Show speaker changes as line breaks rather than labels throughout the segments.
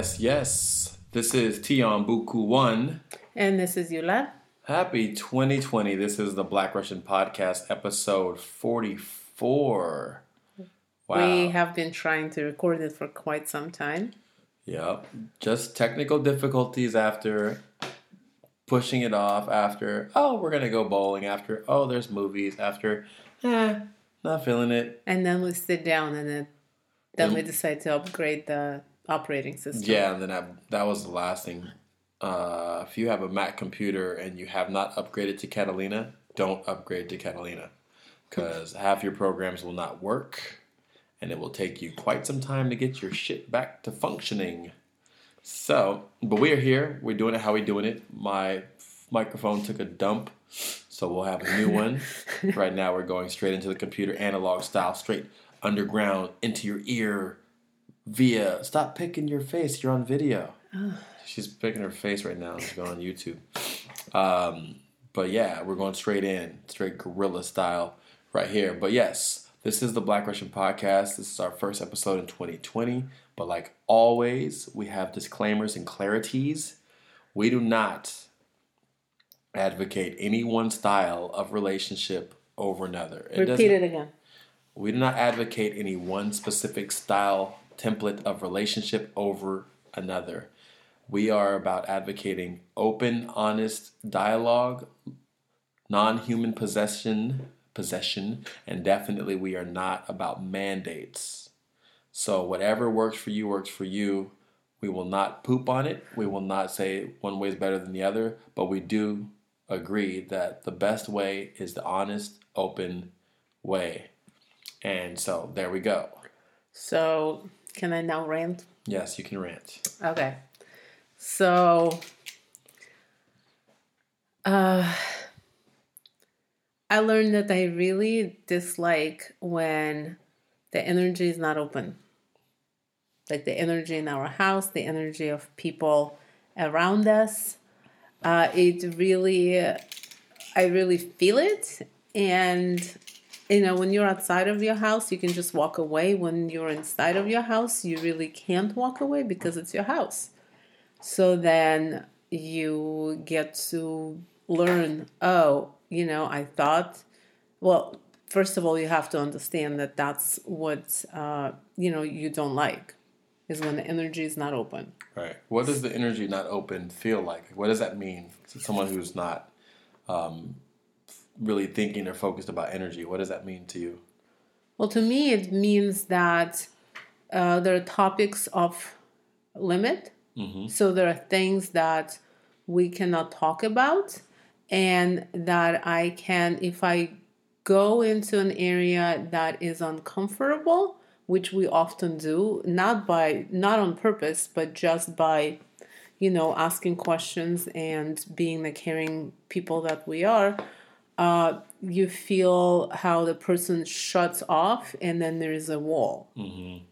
Yes, yes. This is Tion Buku One.
And this is Yula.
Happy 2020. This is the Black Russian Podcast, episode 44.
Wow. We have been trying to record it for quite some time.
Yep. Just technical difficulties after pushing it off, after, oh, we're going to go bowling, after, oh, there's movies, after, eh, not feeling it.
And then we sit down and then, then we decide to upgrade the operating system.
Yeah, and then I, that was the last thing. Uh, if you have a Mac computer and you have not upgraded to Catalina, don't upgrade to Catalina because half your programs will not work and it will take you quite some time to get your shit back to functioning. So, but we are here. We're doing it how we doing it. My microphone took a dump, so we'll have a new one. right now, we're going straight into the computer, analog style, straight underground into your ear via. Stop picking your face. You're on video. She's picking her face right now. She's going on YouTube. Um, but yeah, we're going straight in, straight guerrilla style right here. But yes, this is the Black Russian Podcast. This is our first episode in 2020. But like always, we have disclaimers and clarities. We do not advocate any one style of relationship over another.
It Repeat it again.
We do not advocate any one specific style template of relationship over another. We are about advocating open, honest dialogue, non-human possession, possession, and definitely we are not about mandates. So whatever works for you works for you. We will not poop on it. We will not say one way is better than the other, but we do agree that the best way is the honest, open way. And so there we go.
So can I now rant?
Yes, you can rant.
Okay. So, uh, I learned that I really dislike when the energy is not open. Like the energy in our house, the energy of people around us. Uh, it really, I really feel it. And you know, when you're outside of your house, you can just walk away. When you're inside of your house, you really can't walk away because it's your house. So then you get to learn, oh, you know, I thought, well, first of all, you have to understand that that's what, uh, you know, you don't like is when the energy is not open.
Right. What does the energy not open feel like? What does that mean to someone who's not um, really thinking or focused about energy. What does that mean to you?
Well, to me, it means that uh, there are topics of limit. Mm-hmm. So there are things that we cannot talk about, and that I can, if I go into an area that is uncomfortable, which we often do, not by not on purpose, but just by you know asking questions and being the caring people that we are uh, you feel how the person shuts off and then there's a wall. Mm-hmm.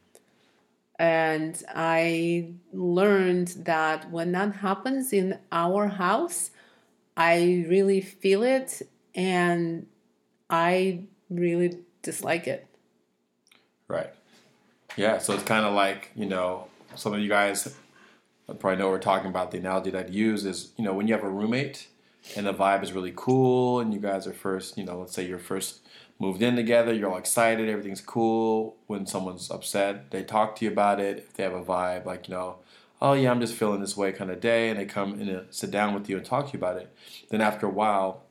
And I learned that when that happens in our house, I really feel it and I really dislike it.
Right. Yeah. So it's kind of like, you know, some of you guys probably know what we're talking about. The analogy that I use is, you know, when you have a roommate and the vibe is really cool and you guys are first you know let's say you're first moved in together you're all excited everything's cool. When someone's upset they talk to you about it. If they have a vibe like you know oh yeah i'm just feeling this way kind of day and they come and sit down with you and talk to you about it. Then after a while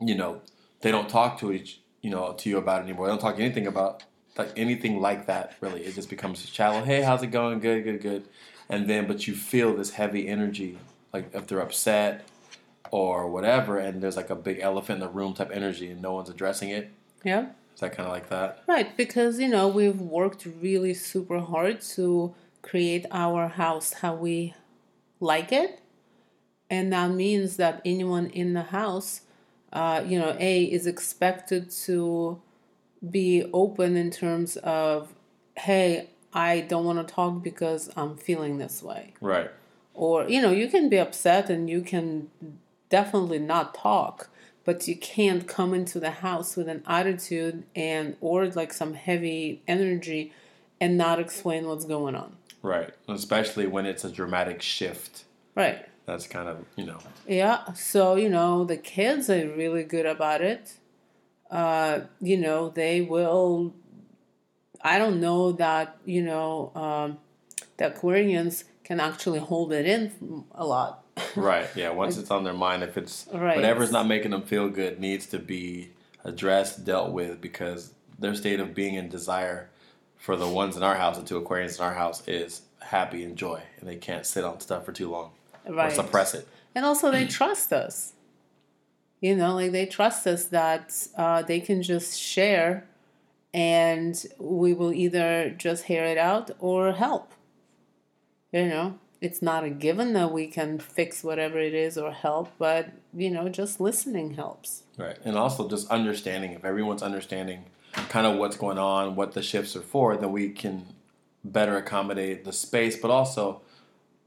you know they don't talk to each you know to you about it anymore. They don't talk anything about like anything like that really. It just becomes shallow hey how's it going? Good good good. And then but you feel this heavy energy like if they're upset or whatever, and there's like a big elephant in the room type energy, and no one's addressing it.
Yeah.
Is that kind of like that?
Right, because you know we've worked really super hard to create our house how we like it, and that means that anyone in the house, uh, you know, a is expected to be open in terms of, hey, I don't want to talk because I'm feeling this way.
Right.
Or you know, you can be upset and you can definitely not talk but you can't come into the house with an attitude and or like some heavy energy and not explain what's going on
Right. Especially when it's a dramatic shift.
Right.
That's kind of, you know.
Yeah. So, you know, the kids are really good about it. Uh, you know, they will. I don't know that, you know, um, the Aquarians can actually hold it in a lot.
Right. Yeah. Once it's on their mind, if it's
Right.
whatever's not making them feel good needs to be addressed, dealt with, because their state of being and desire for the ones in our house, the two Aquarians in our house, is happy and joy, and they can't sit on stuff for too long or suppress it.
And also, they trust us. You know, like they trust us that uh, they can just share and we will either just hear it out or help. You know, it's not a given that we can fix whatever it is or help, but, you know, just listening helps.
Right. And also just understanding, if everyone's understanding kind of what's going on, what the shifts are for, then we can better accommodate the space. But also,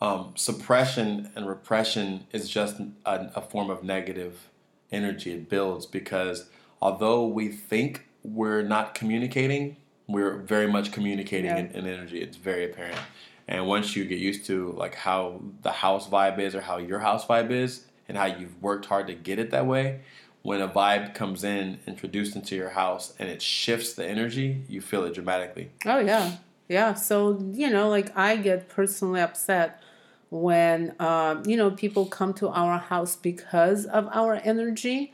um, suppression and repression is just a, a form of negative energy. It builds because although we think we're not communicating, we're very much communicating
Yeah.
in, in energy. It's very apparent. And once you get used to like how the house vibe is or how your house vibe is and how you've worked hard to get it that way, when a vibe comes in introduced into your house and it shifts the energy, you feel it dramatically.
Oh yeah, yeah. So you know, like I get personally upset when um, you know people come to our house because of our energy,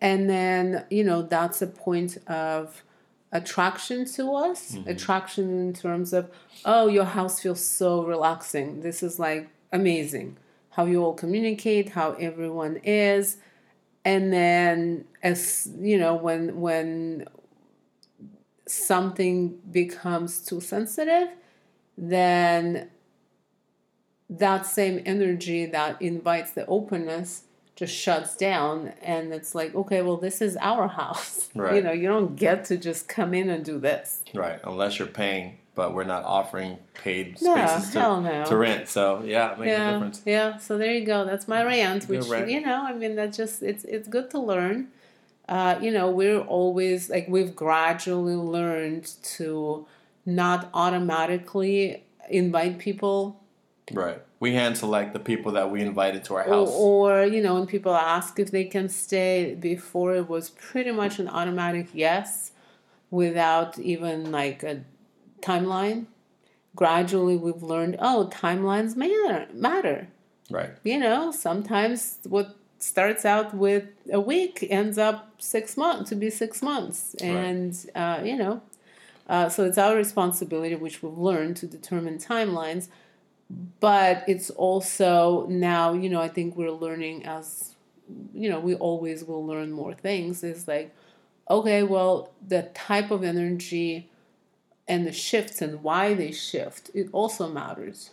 and then you know that's a point of attraction to us. Mm-hmm. Attraction in terms of oh, your house feels so relaxing. This is like amazing. How you all communicate, how everyone is, and then as you know, when when something becomes too sensitive, then that same energy that invites the openness just shuts down and it's like okay well this is our house
right.
you know you don't get to just come in and do this
Right. Unless you're paying, but we're not offering paid
No,
spaces to,
hell no.
to rent. So yeah, it makes a
yeah
difference.
yeah so there you go that's my rant which
rant.
you know i mean that's just it's it's good to learn uh, you know we're always like we've gradually learned to not automatically invite people
Right. We hand select the people that we invited to our house.
or you know when people ask if they can stay before it was pretty much an automatic yes without even like a timeline gradually we've learned oh timelines matter matter
right.
you know sometimes what starts out with a week ends up six months to be six months and uh, you know uh, so it's our responsibility which we've learned to determine timelines but it's also now you know i think we're learning as you know we always will learn more things is like okay well the type of energy and the shifts and why they shift it also matters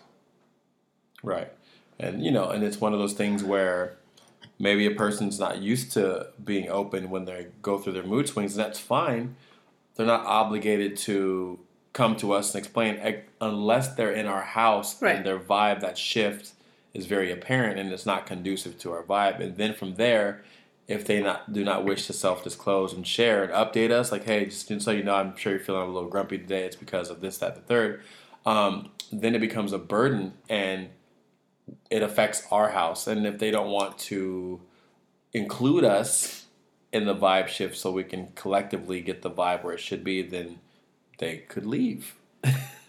Right. And you know, and it's one of those things where maybe a person's not used to being open when they go through their mood swings, that's fine. They're not obligated to come to us and explain unless they're in our house
Right.
and their vibe that shift is very apparent and it's not conducive to our vibe. And then from there, if they not do not wish to self disclose and share and update us, like, hey, just, just so you know, I'm sure you're feeling a little grumpy today. It's because of this, that, the third. Um, then it becomes a burden and it affects our house. And if they don't want to include us in the vibe shift so we can collectively get the vibe where it should be, then they could leave.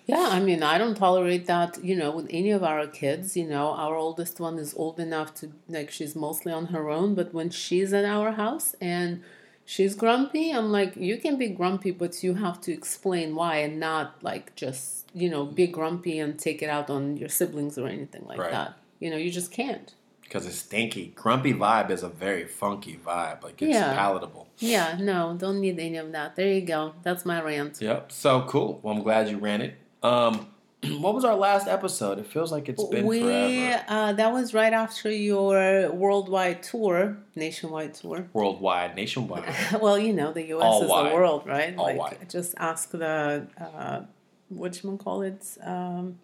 Yeah, I mean, I don't tolerate that, you know, with any of our kids. You know, our oldest one is old enough to, like, she's mostly on her own, but when she's at our house and she's grumpy, I'm like, you can be grumpy, but you have to explain why and not, like, just, you know, be grumpy and take it out on your siblings or anything like
Right.
that. You know, you just can't.
Because it's stinky. Grumpy vibe is a very funky vibe. Like it's
Yeah.
palatable.
Yeah, no, don't need any of that. There you go. That's my rant.
Yep. So cool. Well, I'm glad you ran it. Um, what was our last episode? It feels like it's been
we
forever.
uh, that was right after your worldwide tour, nationwide tour.
Worldwide, nationwide.
well, you know, the U.S.
All
is
wide.
the world, right?
All
like,
wide.
just ask the uh, what you call it, um,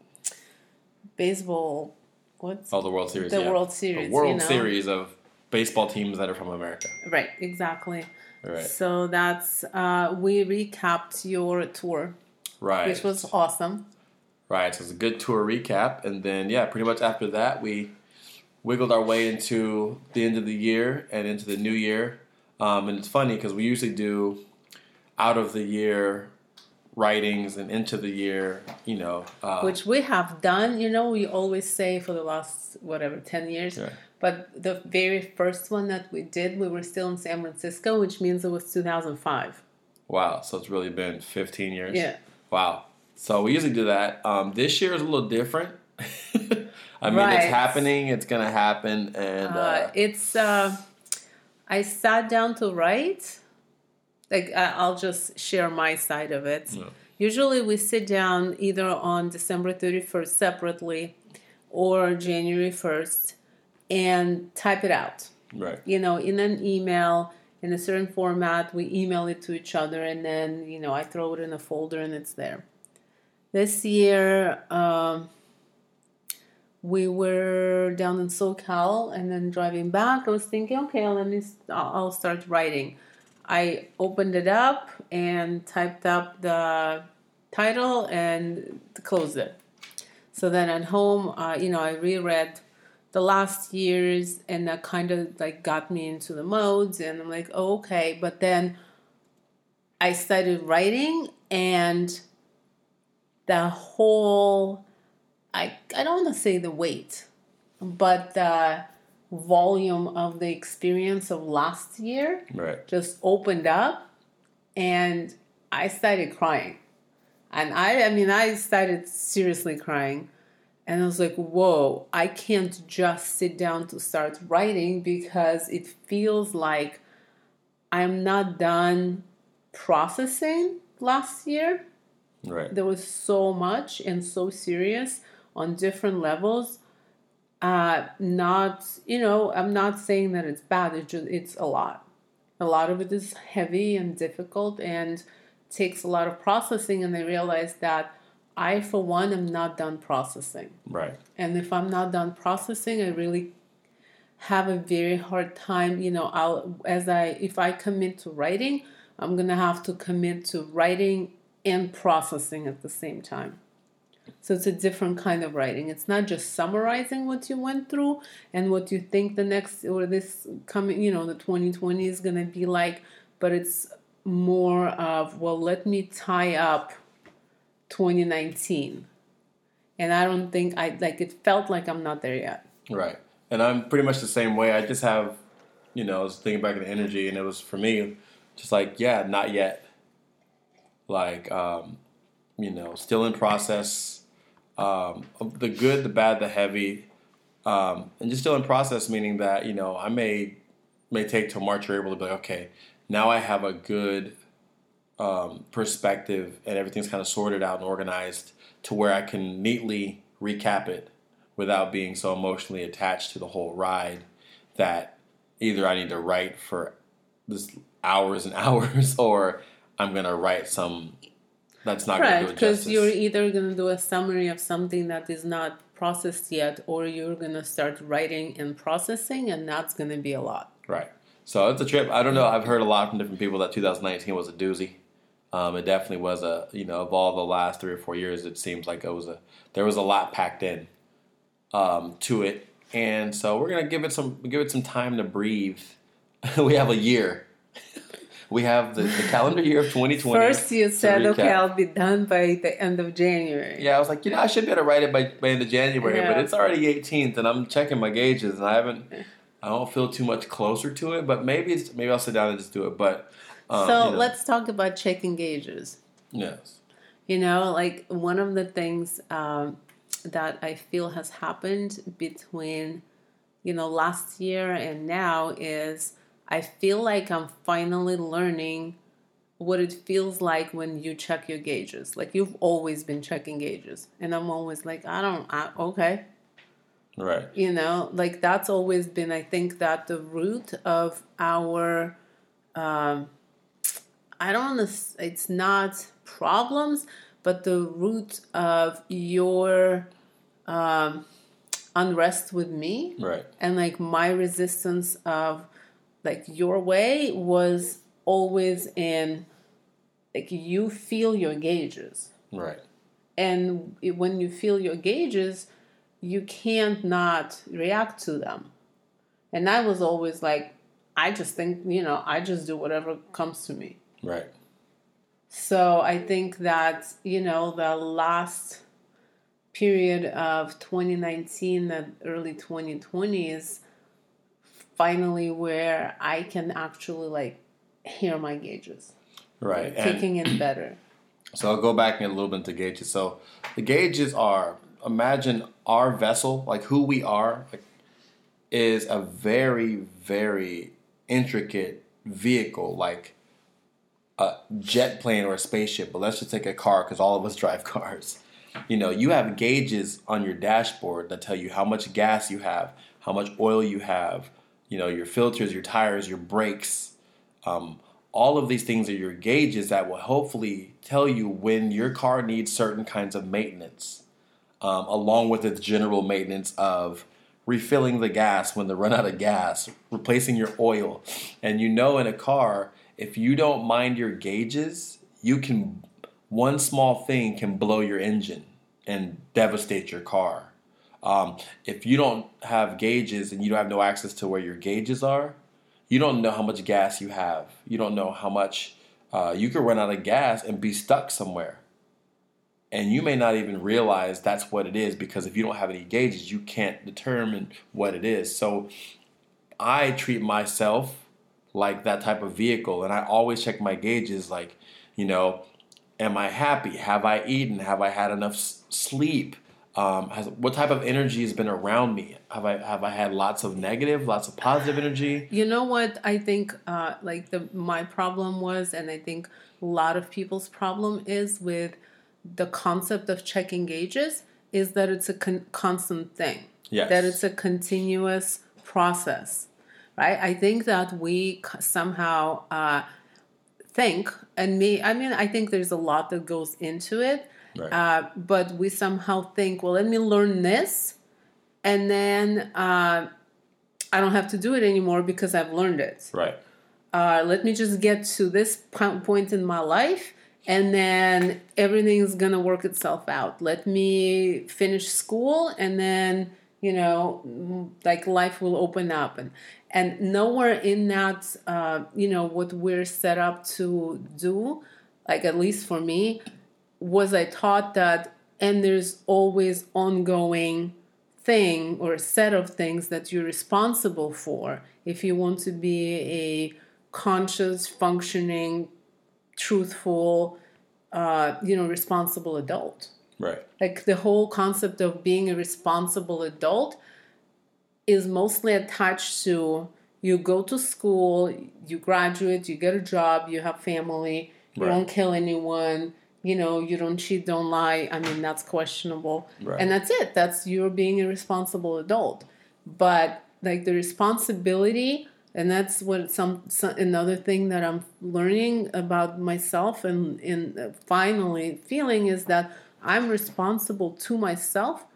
baseball. What's
Oh, the World Series.
The
yeah.
World Series,
The World
you know?
Series of baseball teams that are from America.
right? Exactly.
Right.
So that's uh, we recapped your tour,
Right.
which was awesome.
Right. So it's a good tour recap, and then yeah, pretty much after that we wiggled our way into the end of the year and into the new year. Um, and it's funny because we usually do out of the year writings and into the year, you know. Uh,
Which we have done, you know, we always say for the last, whatever, 10 years.
Yeah.
But the very first one that we did, we were still in San Francisco, which means it was 2005.
wow. So it's really been 15 years.
Yeah.
Wow. So we usually do that. Um, this year is a little different. I mean,
Right.
it's happening. It's gonna happen, and uh,
Uh, it's, uh, I sat down to write. Like, I'll just share my side of it.
Yeah.
Usually we sit down either on December 31st separately or January 1st and type it out.
right,
you know, in an email in a certain format. We email it to each other, and then you know I throw it in a folder, and it's there. This year, um, we were down in SoCal, and then driving back, I was thinking, okay, let me. I'll start writing. I opened it up and typed up the title and closed it. So then at home, uh, you know, I reread the last years and that kind of like got me into the modes and I'm like, oh, okay. But then I started writing and the whole I I don't want to say the weight, but the volume of the experience of last year
right,
just opened up and I started crying. And I I mean I started seriously crying. And I was like, whoa, I can't just sit down to start writing because it feels like I'm not done processing last year.
right,
There was so much and so serious on different levels. Uh, not, you know, I'm not saying that it's bad. It's just, it's a lot. A lot of it is heavy and difficult and takes a lot of processing. And I realize that I, for one, am not done processing.
right,
And if I'm not done processing, I really have a very hard time. You know, I'll as I if I commit to writing, I'm gonna have to commit to writing and processing at the same time. So it's a different kind of writing. It's not just summarizing what you went through and what you think the next or this coming, you know, the 2020 is gonna be like, but it's more of well, let me tie up 2019 and I don't think I like it felt like I'm not there yet.
right. And I'm pretty much the same way. I just have, you know, I was thinking back of the energy, and it was for me, just like, yeah, not yet. Like, um, you know, still in process. Um, the good, the bad, the heavy, um, and just still in process, meaning that you know I may may take till March or April to be like, okay, now I have a good um, perspective and everything's kind of sorted out and organized to where I can neatly recap it without being so emotionally attached to the whole ride that either I need to write for this hours and hours or I'm gonna write some that's not
Right,
gonna do it
because you're either going to do a summary of something that is not processed yet, or you're going to start writing and processing, and that's going to be a lot.
Right. So it's a trip. I don't know. I've heard a lot from different people that 2019 was a doozy. Um, it definitely was a you know of all the last three or four years, it seems like it was a there was a lot packed in um, to it, and so we're gonna give it some give it some time to breathe. we have a year. We have the, the calendar year of 2020.
First, you said, okay. I'll be done by the end of January.
Yeah, I was like, you know, I should be able to write it by, by end of January, but it's already 18th, and I'm checking my gauges, and I haven't. I don't feel too much closer to it, but maybe it's, maybe I'll sit down and just do it. But um,
so
you know,
let's talk about checking gauges.
yes,
You know, like one of the things um, that I feel has happened between, you know, last year and now is I feel like I'm finally learning what it feels like when you check your gauges. Like you've always been checking gauges, and I'm always like, I don't, I, okay,
right,
you know, like that's always been. I think that the root of our, um, I don't know, it's not problems, but the root of your um, unrest with me
right,
and like my resistance of like your way was always in like you feel your gauges
right,
and when you feel your gauges, you can't not react to them. And I was always like, I just think, you know, I just do whatever comes to me.
Right.
So I think that, you know, the last period of 2019 and early 2020 is finally where I can actually like hear my gauges.
Right.
Kicking in better.
So I'll go back a little bit to gauges. So the gauges are imagine our vessel, like who we are, like, is a very, very intricate vehicle, like a jet plane or a spaceship. But let's just take a car because all of us drive cars. You know, you have gauges on your dashboard that tell you how much gas you have, how much oil you have, you know, your filters, your tires, your brakes. Um, all of these things are your gauges that will hopefully tell you when your car needs certain kinds of maintenance, um, along with its general maintenance of refilling the gas when they run out of gas, replacing your oil. And you know, in a car, if you don't mind your gauges, you can, one small thing can blow your engine and devastate your car. Um, if you don't have gauges and you don't have no access to where your gauges are, you don't know how much gas you have. You don't know how much uh, you could run out of gas and be stuck somewhere. And you may not even realize that's what it is because if you don't have any gauges, you can't determine what it is. So I treat myself like that type of vehicle, and I always check my gauges like, you know, am I happy? Have I eaten? Have I had enough sleep? Um, has, what type of energy has been around me? Have I have I had lots of negative, lots of positive energy?
You know what I think? Uh, like the my problem was, and I think a lot of people's problem is with the concept of checking gauges is that it's a con- constant thing.
Yes.
That it's a continuous process, right? I think that we somehow uh, think, and me, I mean, I think there's a lot that goes into it
Right.
uh, but we somehow think, well, let me learn this, and then uh, I don't have to do it anymore because I've learned it.
right.
Uh, let me just get to this point in my life, and then everything's gonna work itself out. Let me finish school, and then you know, like life will open up, and and nowhere in that, uh, you know, what we're set up to do, like at least for me, was I taught that, and there's always ongoing thing or a set of things that you're responsible for if you want to be a conscious, functioning, truthful, uh, you know, responsible adult.
Right.
Like the whole concept of being a responsible adult is mostly attached to you go to school, you graduate, you get a job, you have family, you
Right.
don't kill anyone, you know, you don't cheat, don't lie. I mean, that's questionable.
Right.
And that's it. That's you're being a responsible adult. But like the responsibility, and that's what some, some another thing that I'm learning about myself and in uh, finally feeling is that I'm responsible to myself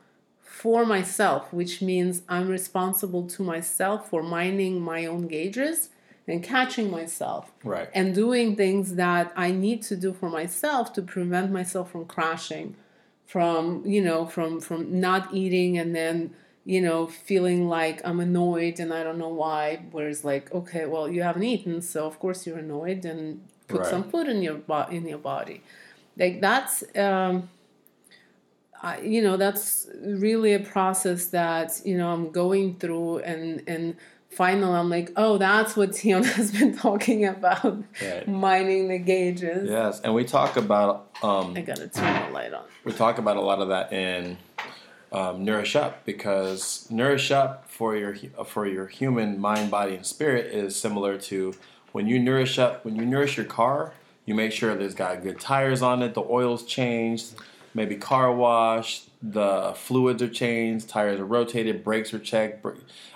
for myself, which means I'm responsible to myself for minding my own gauges and catching myself
Right.
and doing things that I need to do for myself to prevent myself from crashing, from you know, from from not eating and then you know feeling like I'm annoyed and I don't know why. Whereas like, okay, well you haven't eaten, so of course you're annoyed and put
Right.
some food in your bo- in your body. Like that's. Um, I, you know that's really a process that you know I'm going through and and finally I'm like oh that's what Tion has been talking about
Right.
mining the gauges
Yes, and we talk about um,
I gotta turn the light on
we talk about a lot of that in um, Nourish Up because Nourish Up for your for your human mind, body, and spirit is similar to when you nourish up. When you nourish your car, you make sure there's got good tires on it, the oil's changed, maybe car wash, the fluids are changed, tires are rotated, brakes are checked,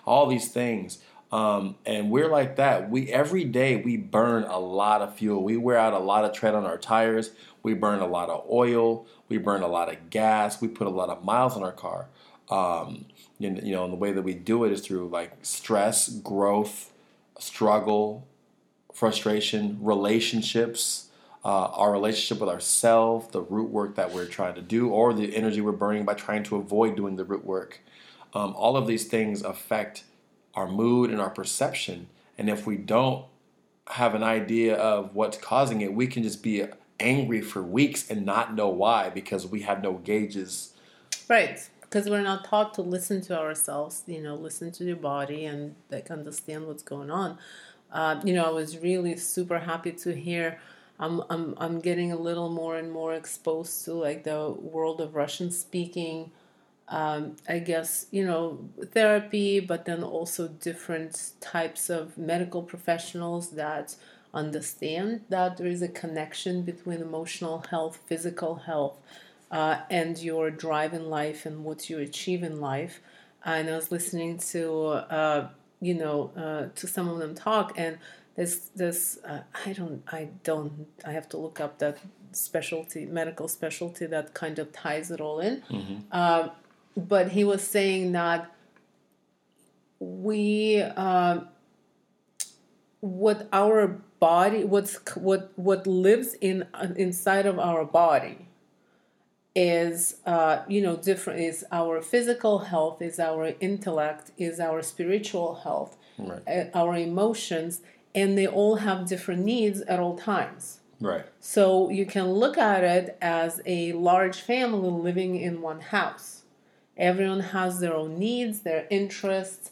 all these things. Um, and we're like that. We every day we burn a lot of fuel. We wear out a lot of tread on our tires. We burn a lot of oil. We burn a lot of gas. We put a lot of miles on our car. Um, know, you know, and the way that we do it is through like stress, growth, struggle, frustration, relationships, uh, our relationship with ourselves, the root work that we're trying to do, or the energy we're burning by trying to avoid doing the root work. Um, all of these things affect our mood and our perception. And if we don't have an idea of what's causing it, we can just be angry for weeks and not know why because we have no gauges.
Right. Because we're not taught to listen to ourselves, you know, listen to your body and like understand what's going on. Uh, you know, I was really super happy to hear. I'm, I'm, I'm getting a little more and more exposed to like the world of Russian speaking um, I guess, you know, therapy, but then also different types of medical professionals that understand that there is a connection between emotional health, physical health, uh, and your drive in life and what you achieve in life. And I was listening to, uh, you know, uh, to some of them talk, and this, this, uh, I don't, I don't, I have to look up that specialty, medical specialty that kind of ties it all in. Mm-hmm uh, but he was saying that we uh, what our body what's what what lives in inside of our body is uh, you know different is our physical health is our intellect is our spiritual health right. uh, our emotions and they all have different needs at all times.
Right.
So you can look at it as a large family living in one house Everyone has their own needs, their interests.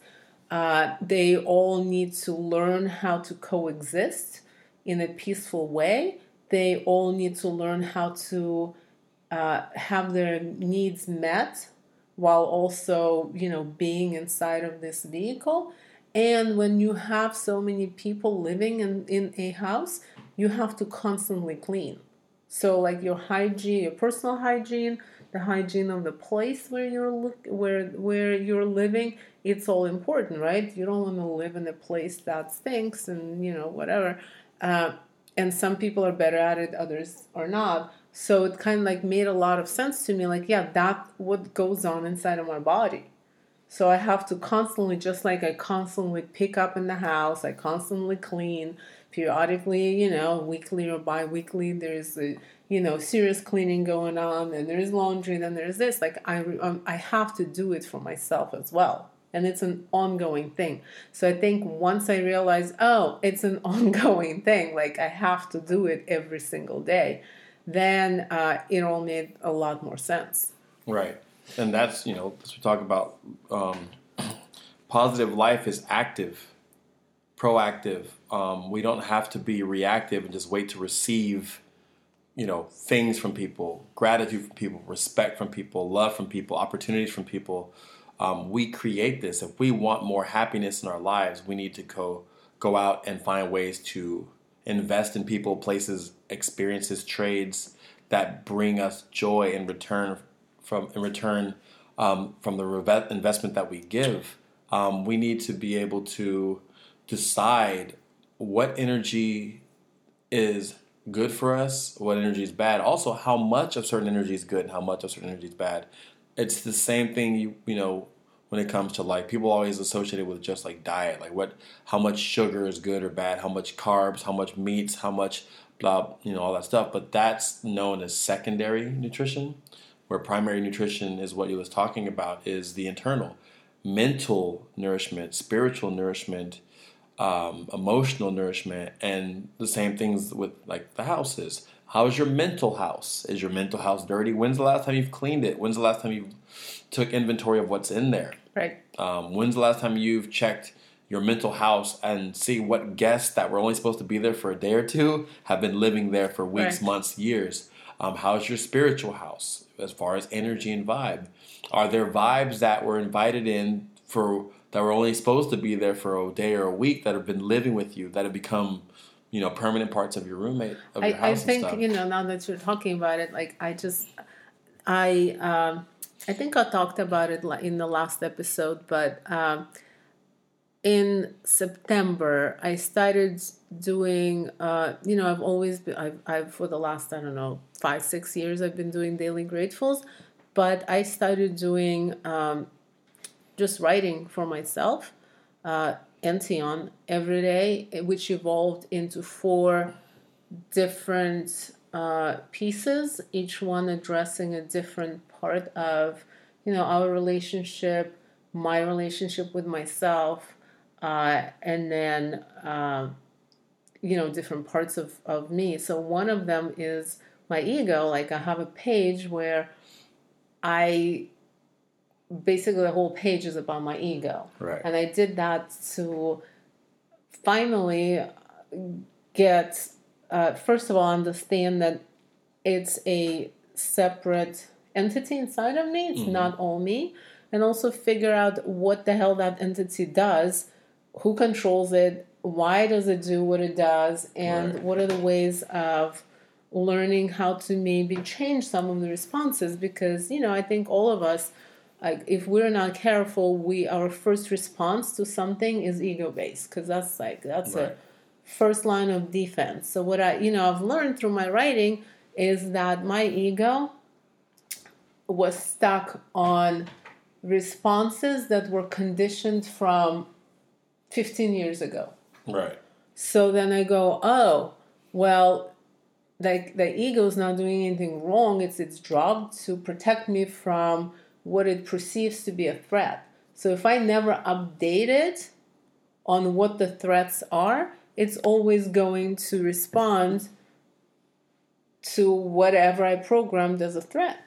Uh, they all need to learn how to coexist in a peaceful way. They all need to learn how to uh, have their needs met while also, you know, being inside of this vehicle. And when you have so many people living in, in a house, you have to constantly clean. So, like your hygiene, your personal hygiene, the hygiene of the place where you're look where where you're living it's all important right? You don't want to live in a place that stinks and you know whatever. Uh, and some people are better at it others are not. So it kind of like made a lot of sense to me like yeah that what goes on inside of my body. So i have to constantly just like i constantly pick up in the house i constantly clean periodically you know weekly or bi-weekly there's a you know serious cleaning going on and there's laundry and then there's this. Like i um, i have to do it for myself as well. And it's an ongoing thing. So i think once i realized oh it's an ongoing thing like i have to do it every single day then uh, it all made a lot more sense.
Right. And that's you know we talk about um, positive life is active proactive. Um, we don't have to be reactive and just wait to receive you know things from people gratitude from people respect from people love from people opportunities from people um, we create this. If we want more happiness in our lives we need to go go out and find ways to invest in people places experiences trades that bring us joy in return from in return um, from the investment that we give. Um, we need to be able to decide what energy is good for us, what energy is bad. Also, how much of certain energy is good and how much of certain energy is bad. It's the same thing you you know when it comes to like people always associate it with just like diet, like what how much sugar is good or bad, how much carbs, how much meats, how much blah, you know all that stuff. But that's known as secondary nutrition, where primary nutrition is what you was talking about is the internal, mental nourishment, spiritual nourishment um, emotional nourishment, and the same things with like the houses. How's your mental house? Is your mental house dirty? When's the last time you've cleaned it? When's the last time you took inventory of what's in there?
Right.
Um, when's the last time you've checked your mental house and see what guests that were only supposed to be there for a day or two have been living there for weeks, right. months, years? Um, how's your spiritual house as far as energy and vibe? Are there vibes that were invited in for that were only supposed to be there for a day or a week that have been living with you that have become you know permanent parts of your roommate of
your I, I think you know now that you're talking about it like I just I um, I think I talked about it in the last episode but um, in September I started doing uh, you know I've always been I've, I've for the last I don't know five six years I've been doing daily gratefuls but I started doing um, just writing for myself, uh, Ention every day, which evolved into four different uh, pieces, each one addressing a different part of, you know, our relationship, my relationship with myself, uh, and then, uh, you know, different parts of, of me. So one of them is my ego. Like I have a page where I basically the whole page is about my ego.
Right.
And I did that to finally get, uh, first of all, understand that it's a separate entity inside of me, it's mm-hmm. not all me, and also figure out what the hell that entity does, who controls it, why does it do what it does, and right. what are the ways of learning how to maybe change some of the responses because you know i think all of us like if we're not careful we our first response to something is ego based because that's like that's right. a first line of defense. So what i you know i've learned through my writing is that my ego was stuck on responses that were conditioned from 15 years ago.
Right.
So then i go oh well like the ego is not doing anything wrong. It's its job to protect me from what it perceives to be a threat. So if i never update it on what the threats are it's always going to respond to whatever i programmed as a threat.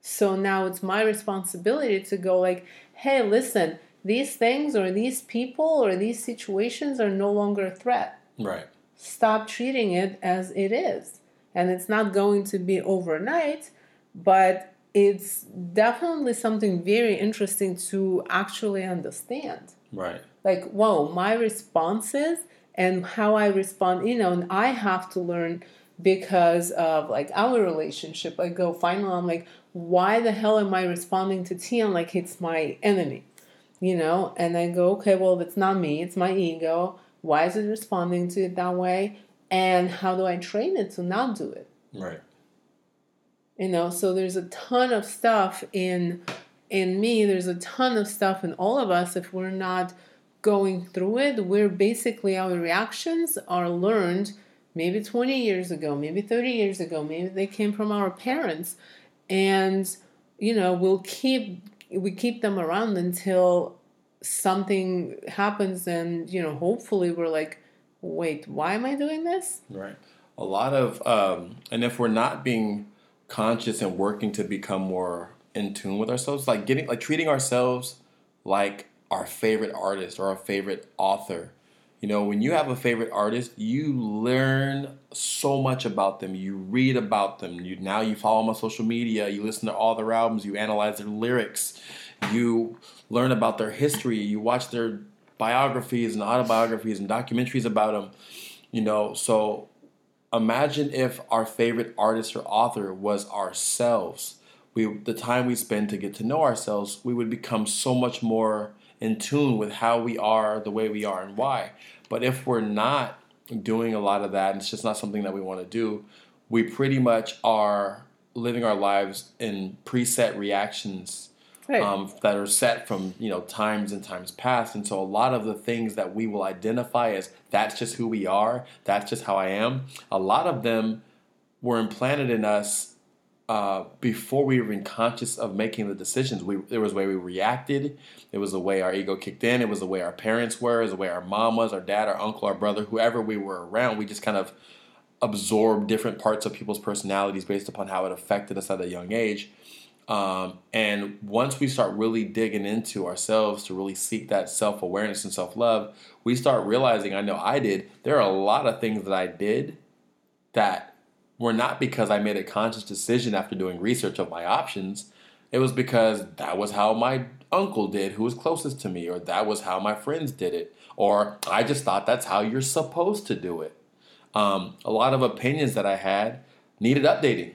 So now it's my responsibility to go like hey listen these things or these people or these situations are no longer a threat.
Right.
Stop treating it as it is. And it's not going to be overnight, but it's definitely something very interesting to actually understand.
Right.
Like, whoa, my responses and how I respond, you know, and I have to learn because of like our relationship. I go finally, I'm like, why the hell am I responding to Tian like it's my enemy? You know, and I go, okay, well, it's not me, it's my ego. Why is it responding to it that way? And how do I train it to not do it?
Right.
You know, so there's a ton of stuff in in me, there's a ton of stuff in all of us. If we're not going through it, we're basically our reactions are learned maybe 20 years ago, maybe 30 years ago, maybe they came from our parents. And you know, we'll keep we keep them around until something happens and you know hopefully we're like wait why am i doing this?
Right. A lot of um, and if we're not being conscious and working to become more in tune with ourselves like getting like treating ourselves like our favorite artist or our favorite author. You know when you have a favorite artist you learn so much about them. You read about them. You now you follow them on social media. You listen to all their albums. You analyze their lyrics. You learn about their history, you watch their biographies and autobiographies and documentaries about them, you know. So imagine if our favorite artist or author was ourselves. We the time we spend to get to know ourselves, we would become so much more in tune with how we are, the way we are, and why. But if we're not doing a lot of that, and it's just not something that we want to do, we pretty much are living our lives in preset reactions right. um, that are set from you know times and times past. And so a lot of the things that we will identify as that's just who we are, that's just how I am. A lot of them were implanted in us uh, before we were even conscious of making the decisions. We, there was the way we reacted. It was the way our ego kicked in. It was the way our parents were. It was the way our mom was, our dad, our uncle, our brother, whoever we were around. We just kind of absorbed different parts of people's personalities based upon how it affected us at a young age. Um, and once we start really digging into ourselves to really seek that self awareness and self love, we start realizing I know I did. There are a lot of things that I did that were not because I made a conscious decision after doing research of my options. It was because that was how my uncle did, who was closest to me, or that was how my friends did it, or I just thought that's how you're supposed to do it. Um, a lot of opinions that I had needed updating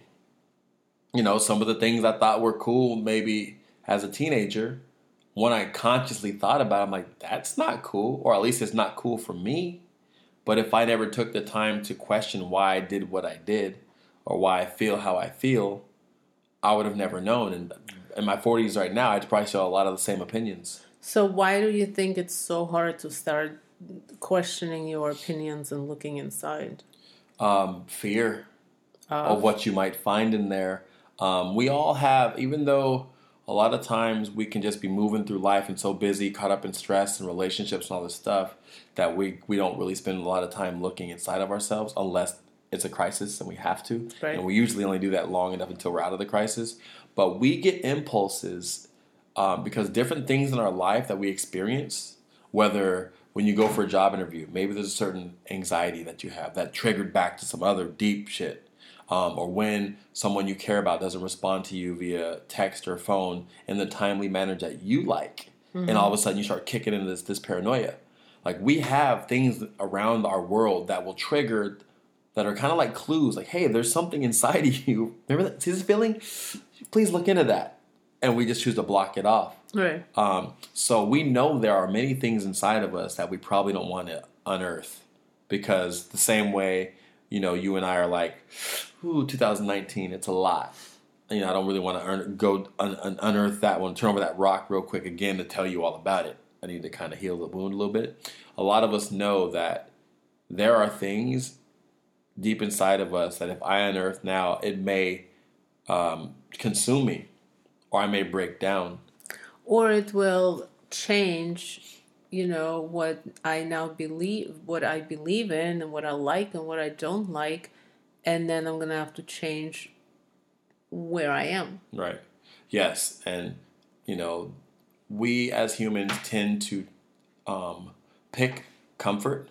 you know, some of the things I thought were cool maybe as a teenager, when I consciously thought about it, I'm like, that's not cool, or at least it's not cool for me. But if I never took the time to question why I did what I did or why I feel how I feel, I would have never known. And in my 40s right now, I'd probably show a lot of the same opinions.
So, why do you think it's so hard to start questioning your opinions and looking inside?
um, fear of what you might find in there. Um, we all have, even though a lot of times we can just be moving through life and so busy, caught up in stress and relationships and all this stuff that we we don't really spend a lot of time looking inside of ourselves unless it's a crisis and we have to.
Right.
And we usually only do that long enough until we're out of the crisis. But we get impulses um, because different things in our life that we experience, whether when you go for a job interview, maybe there's a certain anxiety that you have that triggered back to some other deep shit. Um, or when someone you care about doesn't respond to you via text or phone in the timely manner that you like, and all of a sudden you start kicking into this this paranoia. Like we have things around our world that will trigger, that are kind of like clues. Like, hey, there's something inside of you. Remember that? See this feeling? Please look into that. And we just choose to block it off.
Right.
Um, so we know there are many things inside of us that we probably don't want to unearth because the same way, you know, you and I are like, ooh, 2019, it's a lot. You know, I don't really want to earn, go un, un, unearth that one, turn over that rock real quick again to tell you all about it. I need to kind of heal the wound a little bit. A lot of us know that there are things deep inside of us that if I unearth now, it may um, consume me or I may break down.
or it will change you know what i now believe what i believe in and what i like and what i don't like and then i'm gonna have to change where i am
Right. Yes, and you know, we as humans tend to um, pick comfort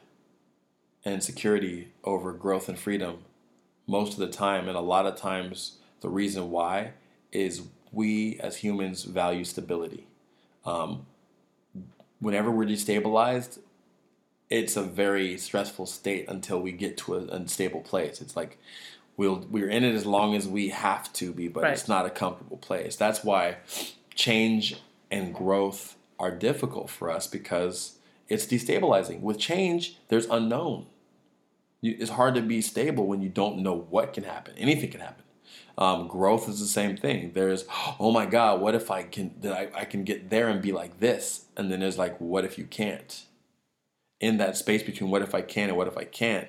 and security over growth and freedom most of the time, and a lot of times the reason why is we as humans value stability. Um, whenever we're destabilized, it's a very stressful state until we get to an unstable place. It's like we'll we're in it as long as we have to be, but
Right.
it's not a comfortable place. That's why change and growth are difficult for us because it's destabilizing. With change, there's unknown. You, it's hard to be stable when you don't know what can happen. Anything can happen. Um, growth is the same thing. There's, oh my God, what if I can that I, I can get there and be like this? And then there's like, what if you can't? In that space between what if I can and what if I can't,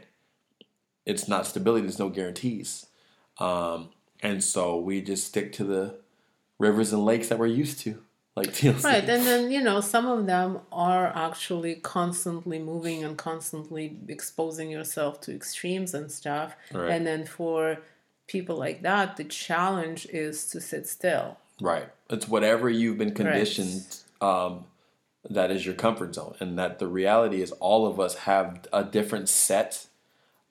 it's not stability. There's no guarantees, um, and so we just stick to the rivers and lakes that we're used to, like TLC.
right and then you know some of them are actually constantly moving and constantly exposing yourself to extremes and stuff
Right.
and then for people like that the challenge is to sit still
Right. It's whatever you've been conditioned um, that is your comfort zone. And that the reality is all of us have a different set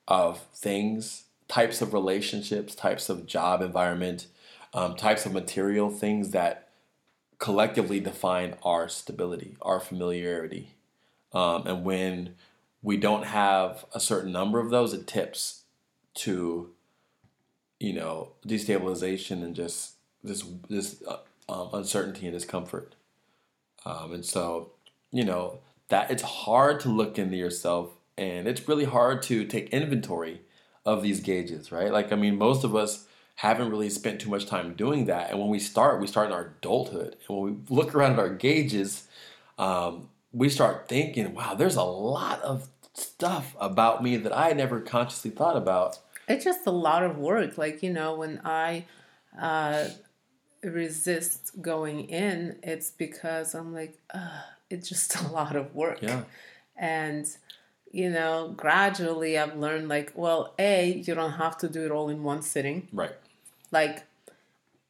of things, types of relationships, types of job environment, um, types of material things that collectively define our stability, our familiarity. Um, and when we don't have a certain number of those, it tips to you know, destabilization and just this this uh, um, uncertainty and discomfort. Um, and so, you know, that it's hard to look into yourself, and it's really hard to take inventory of these gauges, right? Like, I mean, most of us haven't really spent too much time doing that, and when we start, we start in our adulthood, and when we look around at our gauges, um, we start thinking, "Wow, there's a lot of stuff about me that I never consciously thought about."
It's just a lot of work like you know when i uh, resist going in it's because i'm like uh, it's just a lot of work
Yeah.
and you know gradually i've learned like well a you don't have to do it all in one sitting
Right.
like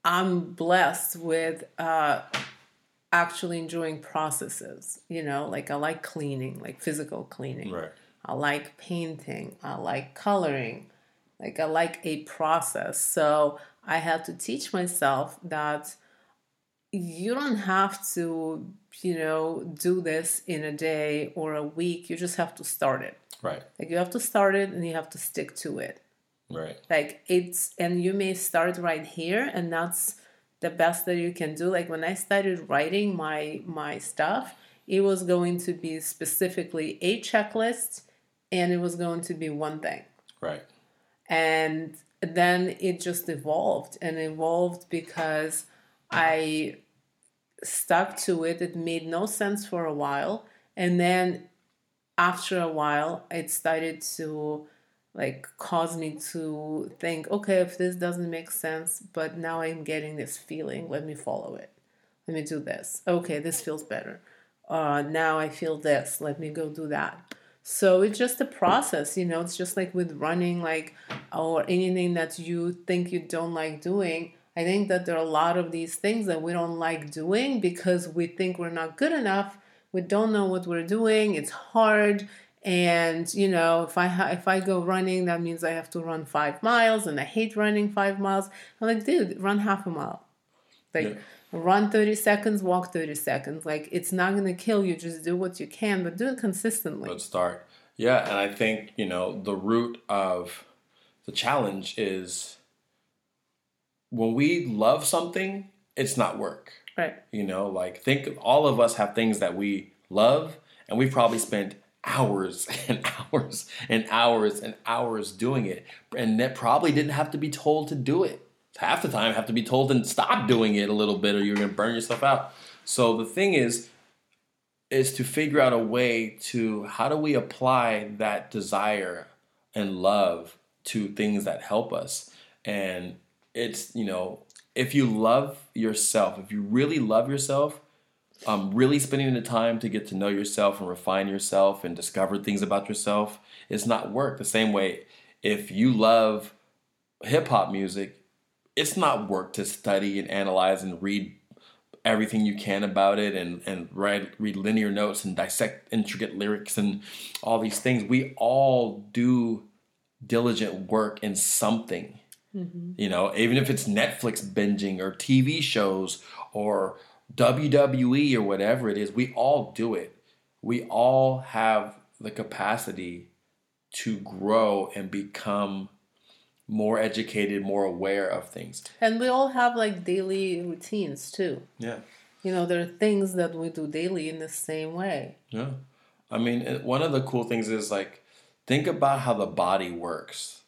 i'm blessed with uh actually enjoying processes you know like i like cleaning like physical cleaning
Right.
I like painting. I like coloring. Like I like a process. So I had to teach myself that you don't have to, you know, do this in a day or a week. You just have to start it.
Right.
Like you have to start it and you have to stick to it.
Right.
Like it's and you may start right here and that's the best that you can do. Like when I started writing my my stuff, it was going to be specifically a checklist and it was going to be one thing.
Right.
And then it just evolved and evolved because I stuck to it. It made no sense for a while. And then after a while, it started to like cause me to think, okay, if this doesn't make sense, but now I'm getting this feeling, let me follow it. Let me do this. Okay, this feels better. Uh, now I feel this. Let me go do that. So it's just a process, you know. It's just like with running, like or anything that you think you don't like doing. I think that there are a lot of these things that we don't like doing because we think we're not good enough. We don't know what we're doing. It's hard and you know if i ha- if i go running that means i have to run five miles and i hate running five miles i'm like dude run half a mile like yeah. Run 30 seconds walk 30 seconds like it's not going to kill you just do what you can but do it consistently
let's start yeah and i think you know the root of the challenge is when we love something it's not work
right
you know like think all of us have things that we love and we've probably spent hours and hours and hours and hours doing it. And that probably didn't have to be told to do it. Half the time, have to be told and stop doing it a little bit, or you're going to burn yourself out. So the thing is, is to figure out a way to how do we apply that desire and love to things that help us. And it's you know, if you love yourself, if you really love yourself, um, really spending the time to get to know yourself and refine yourself and discover things about yourself is not work. The same way, if you love hip hop music, it's not work to study and analyze and read everything you can about it and, and write read liner notes and dissect intricate lyrics and all these things. We all do diligent work in something. Mm-hmm. You know, even if it's Netflix binging or TV shows or WWE or whatever it is, we all do it. We all have the capacity to grow and become more educated, more aware of things.
And we all have like daily routines too.
Yeah.
You know, there are things that we do daily in the same way.
Yeah. I mean, one of the cool things is like, think about how the body works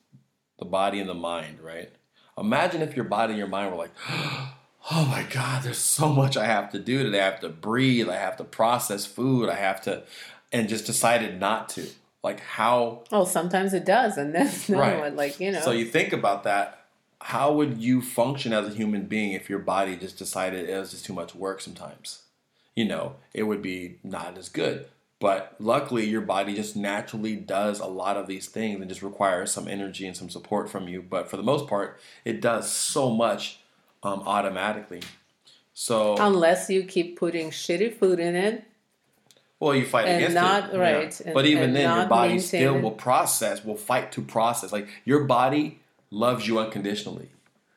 the body and the mind, right? Imagine if your body and your mind were like, oh my God, there's so much I have to do today. I have to breathe, I have to process food, I have to, and just decided not to. Like how?
Oh, sometimes it does, and then no right. one, like you know.
So you think about that. How would you function as a human being if your body just decided it was just too much work? Sometimes, you know, it would be not as good. But luckily, your body just naturally does a lot of these things and just requires some energy and some support from you. But for the most part, it does so much um, automatically. So
unless you keep putting shitty food in it.
Well, you fight against
not,
it,
right.
Yeah. But even then, your body still will process, will fight to process. Like your body loves you unconditionally.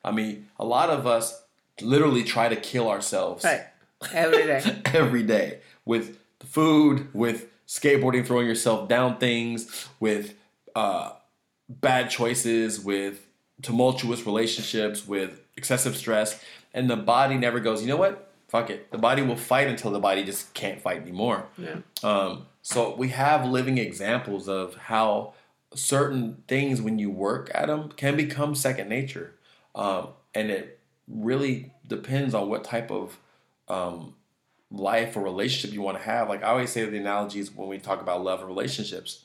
I mean, a lot of us literally try to kill ourselves.
Right. Every day.
Every day with food, with skateboarding, throwing yourself down things, with uh, bad choices, with tumultuous relationships, with excessive stress, and the body never goes, you know what? Fuck it. The body will fight until the body just can't fight anymore.
Yeah.
Um, so we have living examples of how certain things, when you work at them, can become second nature. Um, and it really depends on what type of um, life or relationship you want to have. Like I always say the analogies when we talk about love and relationships.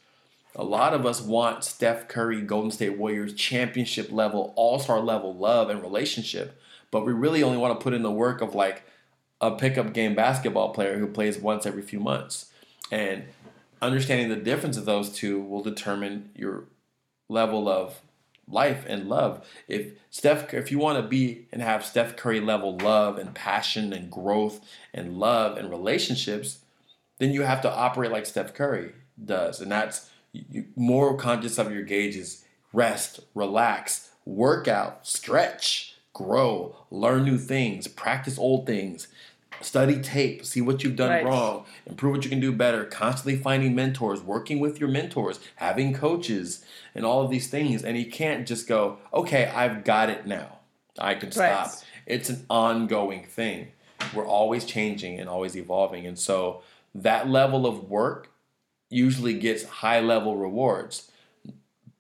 A lot of us want Steph Curry, Golden State Warriors, championship level, all star level love and relationship, but we really only want to put in the work of like a pickup game basketball player who plays once every few months. And understanding the difference of those two will determine your level of life and love. If Steph, if you want to be and have Steph Curry level love and passion and growth and love and relationships, then you have to operate like Steph Curry does, and that's you, more conscious of your gauges. Rest, relax, work out, stretch, grow, learn new things, practice old things, study tape, see what you've done right. wrong, improve what you can do better, constantly finding mentors, working with your mentors, having coaches, and all of these things. And you can't just go, okay, I've got it now. I can stop. Right. It's an ongoing thing. We're always changing and always evolving. And so that level of work usually gets high level rewards.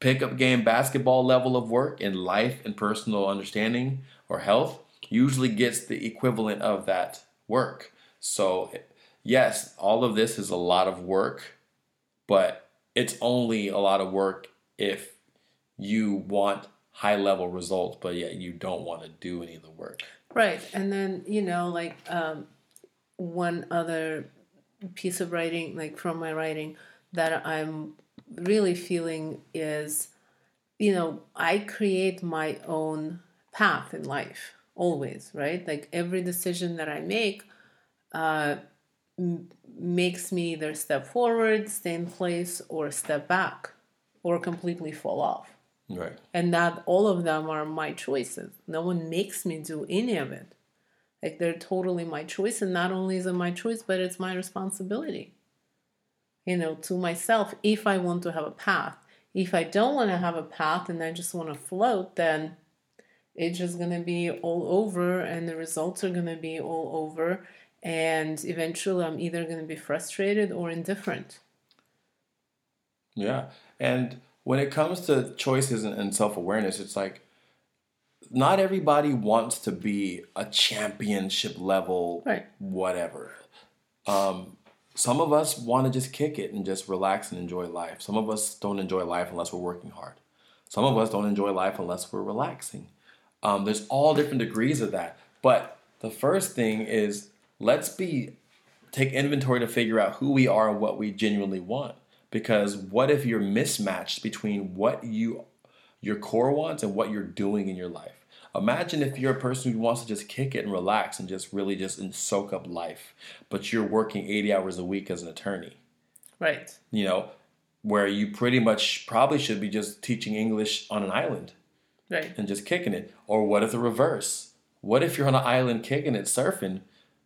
Pickup game basketball level of work in life and personal understanding or health usually gets the equivalent of that work. So, yes, all of this is a lot of work, but it's only a lot of work if you want high level results, but yet you don't want to do any of the work.
Right. And then, you know, like um, one other piece of writing, like from my writing, that I'm really feeling is, you know, I create my own path in life always, right? Like every decision that I make uh, m- makes me either step forward, stay in place, or step back, or completely fall off.
Right.
And not all of them are my choices. No one makes me do any of it. Like they're totally my choice. And not only is it my choice, but it's my responsibility, you know, to myself if I want to have a path. If I don't want to have a path and I just want to float, then it's just going to be all over and the results are going to be all over. And eventually I'm either going to be frustrated or indifferent.
Yeah. And when it comes to choices and self awareness, it's like not everybody wants to be a championship level,
Right.
whatever. Um, some of us want to just kick it and just relax and enjoy life. Some of us don't enjoy life unless we're working hard. Some of us don't enjoy life unless we're relaxing. Um, there's all different degrees of that. But the first thing is let's be take inventory to figure out who we are and what we genuinely want. Because what if you're mismatched between what you your core wants and what you're doing in your life? Imagine if you're a person who wants to just kick it and relax and just really just soak up life, but you're working 80 hours a week as an attorney.
Right.
You know, where you pretty much probably should be just teaching English on an island
Right.
and just kicking it. Or what if the reverse? What if you're on an island kicking it, surfing,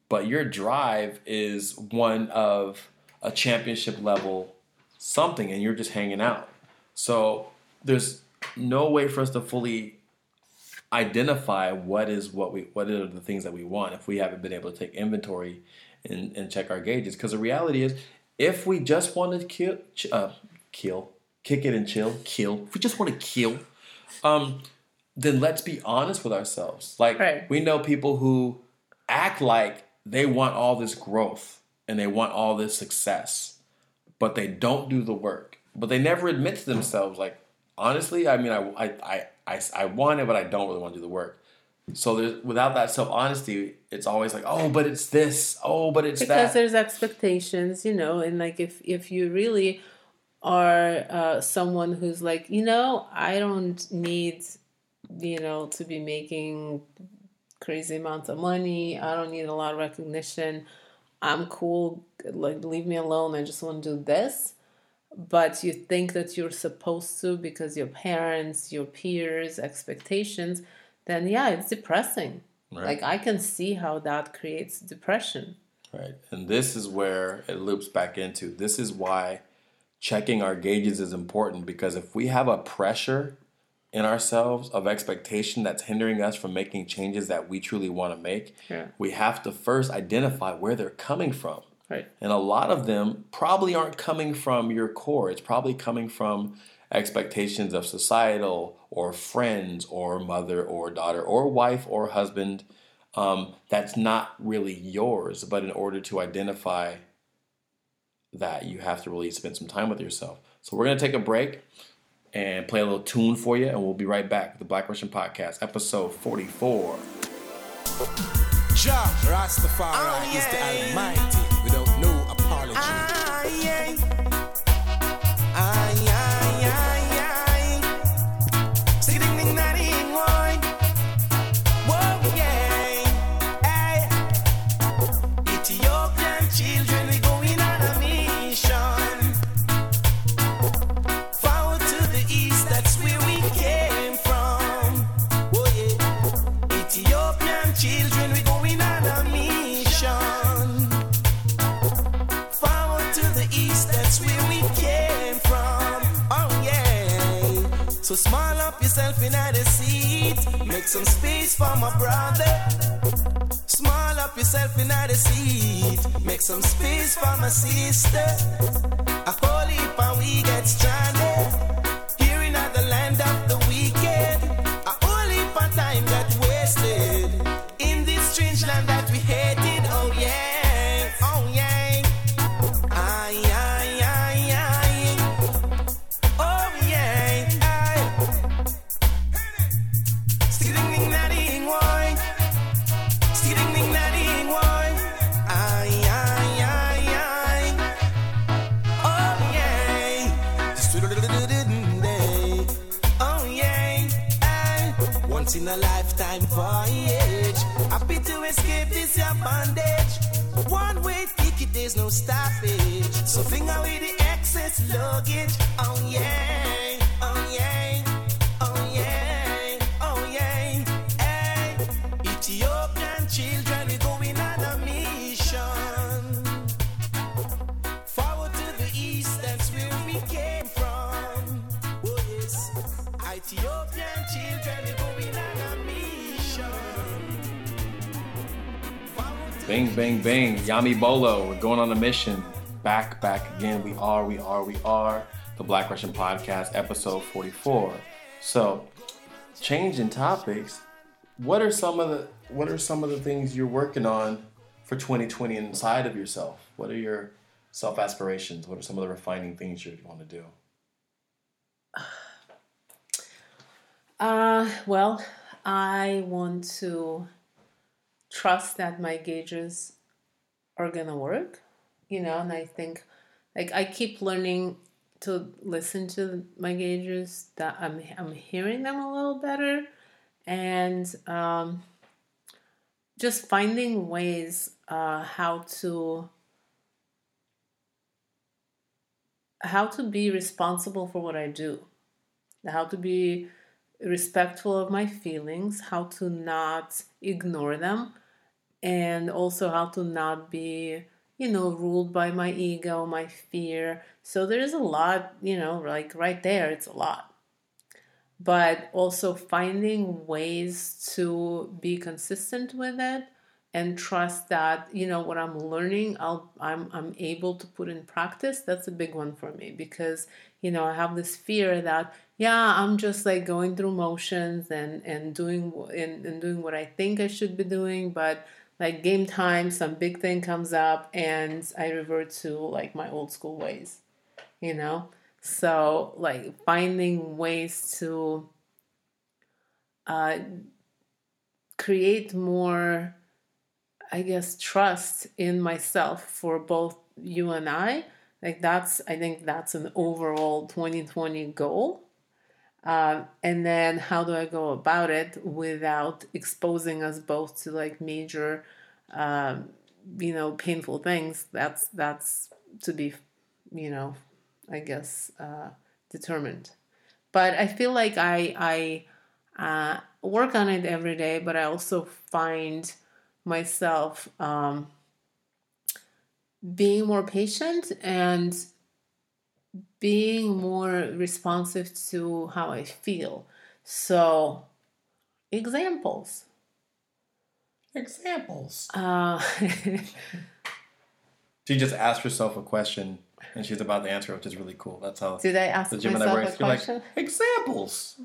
but your drive is one of a championship level something and you're just hanging out? So there's no way for us to fully identify what is what we what are the things that we want if we haven't been able to take inventory and, and check our gauges because the reality is if we just want to kill uh, kill kick it and chill kill if we just want to kill um then let's be honest with ourselves like
Right.
we know people who act like they want all this growth and they want all this success but they don't do the work. But they never admit to themselves, like, honestly, I mean, I, I, I, I, I want it, but I don't really want to do the work. So there's, without that self honesty, it's always like, oh, but it's this, oh, but it's
because
that.
there's expectations you know and like if if you really are uh, someone who's like you know i don't need you know to be making crazy amounts of money. I don't need a lot of recognition. I'm cool like leave me alone. I just want to do this. But you think that you're supposed to because your parents your peers expectations then yeah it's depressing.
Right.
like i can see how that creates depression.
Right. And this is where it loops back into. This is why checking our gauges is important because if we have a pressure in ourselves of expectation that's hindering us from making changes that we truly want to make,
Yeah.
we have to first identify where they're coming from.
right
And a lot of them probably aren't coming from your core. It's probably coming from expectations of societal or friends or mother or daughter or wife or husband um, that's not really yours. But in order to identify that, you have to really spend some time with yourself. So we're going to take a break and play a little tune for you, and we'll be right back with the Black Russian Podcast, episode 44.
Jah Rastafari is the Almighty without no apology.
The seat. Make some space for my sister. Whole heap and we get stranded.
Yami Bolo. We're going on a mission. Back, back again. We are, we are, we are. The Black Russian Podcast, episode 44. So, changing topics. What are some of the what are some of the things you're working on for 2020 inside of yourself? What are your self aspirations? What are some of the refining things you want to do?
Uh, well, I want to trust that my gauges are gonna work, you know, and I think like I keep learning to listen to my gauges that I'm I'm hearing them a little better and um just finding ways uh how to how to be responsible for what I do how to be respectful of my feelings, how to not ignore them, and also how to not be, you know, ruled by my ego, my fear. So there's a lot, you know, like right there, it's a lot. But also finding ways to be consistent with it and trust that you know what I'm learning I'll I'm I'm able to put in practice that's a big one for me because you know I have this fear that yeah I'm just like going through motions and and doing and, and doing what I think I should be doing but like game time some big thing comes up and I revert to like my old school ways you know so like finding ways to uh create more I guess, trust in myself for both you and I. Like that's, I think that's an overall 2020 goal. Um, and then how do I go about it without exposing us both to like major, um, you know, painful things? That's that's to be, you know, I guess uh, determined. But I feel like I I uh, work on it every day, but I also find myself um, being more patient and being more responsive to how I feel. So, examples.
Examples.
Uh,
She just asked herself a question and she's about to answer, it, which is really cool. That's how
did I ask
the Gemini
myself
works.
a
You're like, examples.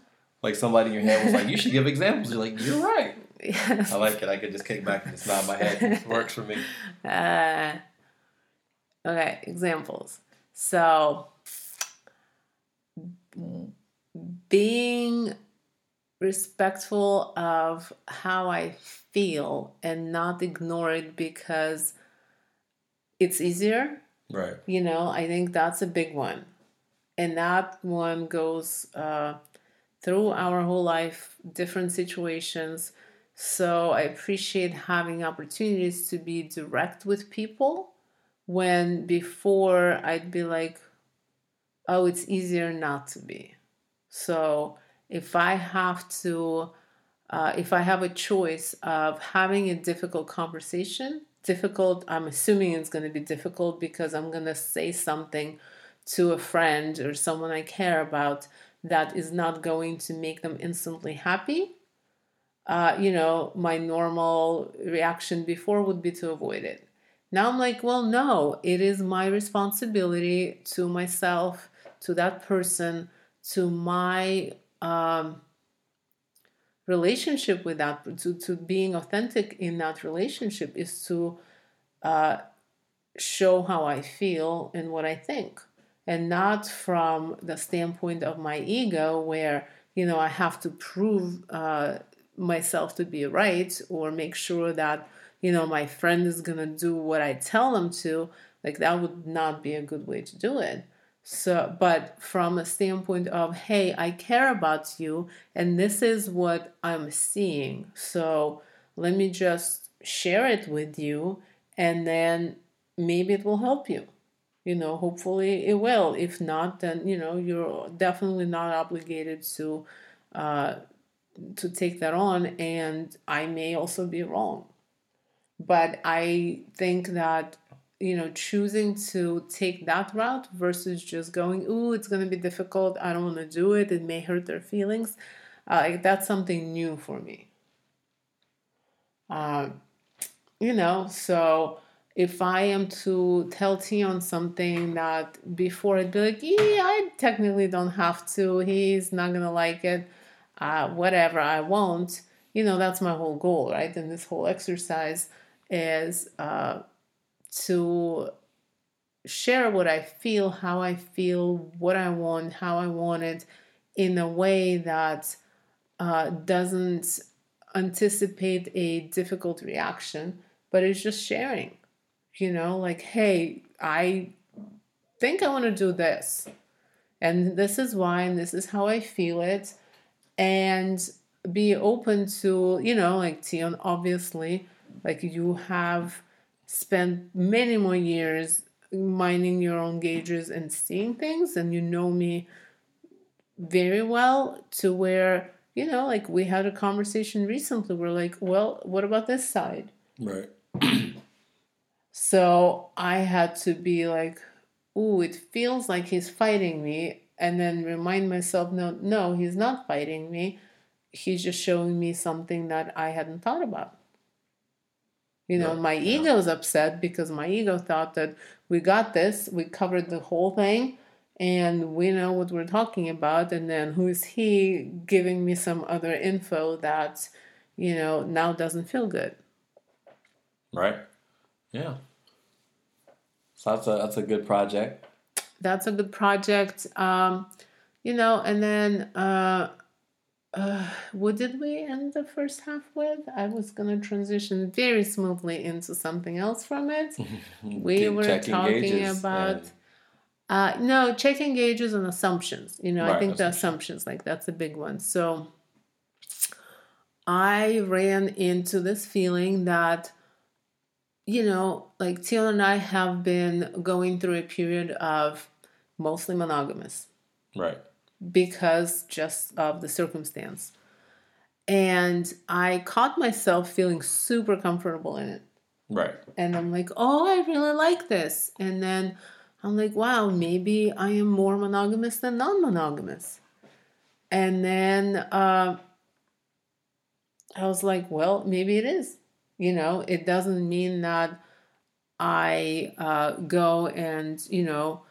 Like somebody in your head was like, you should give examples. You're like, you're right.
Yes.
I like it. I could just kick back and just nod my head. It works for me.
Uh, okay, examples. So, being respectful of how I feel and not ignore it because it's easier.
Right.
You know, I think that's a big one. And that one goes uh, through our whole life, different situations. So I appreciate having opportunities to be direct with people when before I'd be like, oh, it's easier not to be. So if I have to, uh, if I have a choice of having a difficult conversation, difficult, I'm assuming it's going to be difficult because I'm going to say something to a friend or someone I care about that is not going to make them instantly happy. Uh, you know, my normal reaction before would be to avoid it. Now I'm like, well, no, it is my responsibility to myself, to that person, to my um, relationship with that, to, to being authentic in that relationship is to uh, show how I feel and what I think. And not from the standpoint of my ego, where, you know, I have to prove uh, myself to be right or make sure that you know my friend is gonna do what i tell them to like that would not be a good way to do it So, but from a standpoint of, hey, I care about you, and this is what I'm seeing. So let me just share it with you, and then maybe it will help you. You know, hopefully it will. If not, then you know you're definitely not obligated to uh, to take that on, and I may also be wrong. But I think that you know choosing to take that route versus just going ooh it's going to be difficult. I don't want to do it. It may hurt their feelings. Uh, that's something new for me. Uh, you know so if i am to tell tion something that before i'd be like yeah i technically don't have to. He's not going to like it. Uh, whatever. I won't. You know that's my whole goal right? And this whole exercise is uh, to share what I feel, how I feel, what I want, how I want it in a way that uh, doesn't anticipate a difficult reaction, but it's just sharing. You know, like, hey, I think I want to do this, and this is why, and this is how I feel it, and be open to, you know, like Tion, obviously, like you have spent many more years minding your own gauges and seeing things and you know me very well to where you know like we had a conversation recently. We're like well what about this side?
Right.
so i had to be like ooh it feels like he's fighting me and then remind myself no no he's not fighting me. He's just showing me something that i hadn't thought about you know,
Right,
my
yeah.
is upset because my ego thought that we got this, we covered the whole thing, and we know what we're talking about. And then who is he giving me some other info that, you know, now doesn't feel good?
Right. Yeah. So that's a that's a good project.
That's a good project. Um, you know, and then uh, uh, what did we end the first half with? I was gonna transition very smoothly into something else from it. we
Keep
were talking
gauges
about uh, no checking gauges and assumptions you know i
Right,
think the assumptions like that's a big one so i ran into this feeling that you know like Tion and i have been going through a period of mostly monogamous
right.
Because just of the circumstance and i caught myself feeling super comfortable in it
Right.
and I'm like, oh, I really like this. And then I'm like, wow, maybe I am more monogamous than non monogamous. And then uh, I was like, well, maybe it is. You know, it doesn't mean that I uh, go and, you know,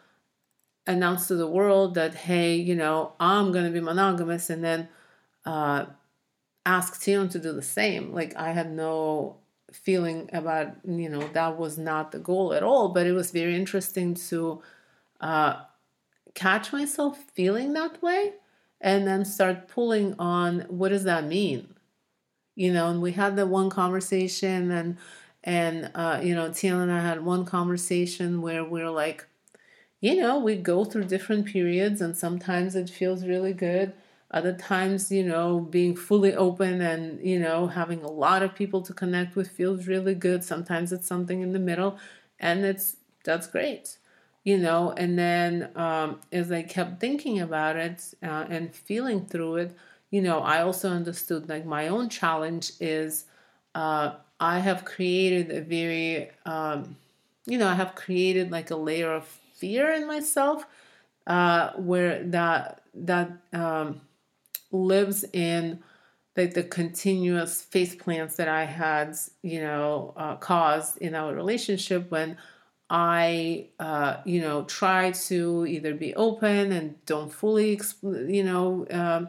announce to the world that, hey, you know, I'm going to be monogamous and then uh, ask Tion to do the same. Like, I had no feeling about you know that was not the goal at all but it was very interesting to uh, catch myself feeling that way and then start pulling on what does that mean you know and we had the one conversation and and uh, you know Tion and I had one conversation where we're like you know we go through different periods and sometimes it feels really good. Other times you know being fully open and you know having a lot of people to connect with feels really good. Sometimes it's something in the middle and it's that's great you know. And then um, as i kept thinking about it uh, and feeling through it you know i also understood like my own challenge is uh, i have created a very um, you know i have created like a layer of fear in myself uh, where that that um, lives in like the continuous face plants that I had, you know, uh, caused in our relationship when I, uh, you know, try to either be open and don't fully, you know, um,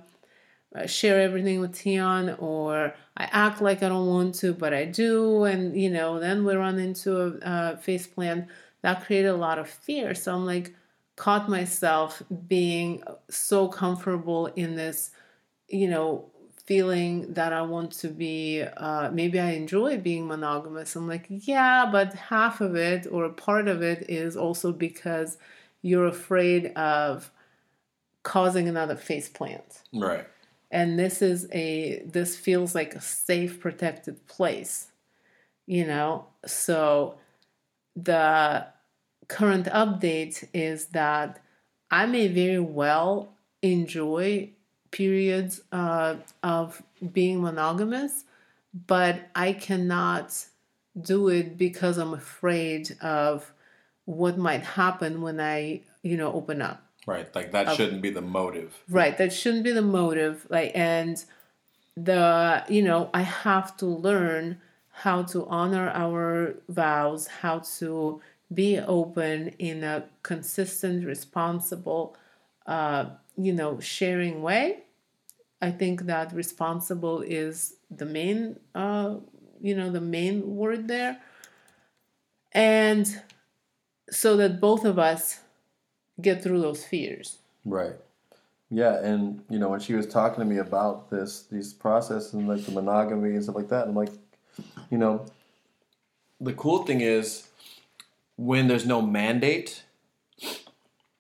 share everything with Tion, or I act like I don't want to, but I do, and you know, then we run into a uh, face plant that created a lot of fear. So I'm like, caught myself being so comfortable in this you know, feeling that I want to be, uh, maybe I enjoy being monogamous. I'm like, yeah, but half of it or part of it is also because you're afraid of causing another face plant
Right.
and this is a this feels like a safe protected place you know so the current update is that i may very well enjoy periods uh, of being monogamous but i cannot do it because i'm afraid of what might happen when i you know open up
Right. Like that shouldn't be the motive.
right that shouldn't be the motive like and the you know i have to learn how to honor our vows how to be open in a consistent responsible uh, you know sharing way. I think that responsible is the main uh, you know the main word there. And so that both of us get through those fears.
Right. Yeah, and you know when she was talking to me about this, these processes and like the monogamy and stuff like that, I'm like, you know, the cool thing is when there's no mandate,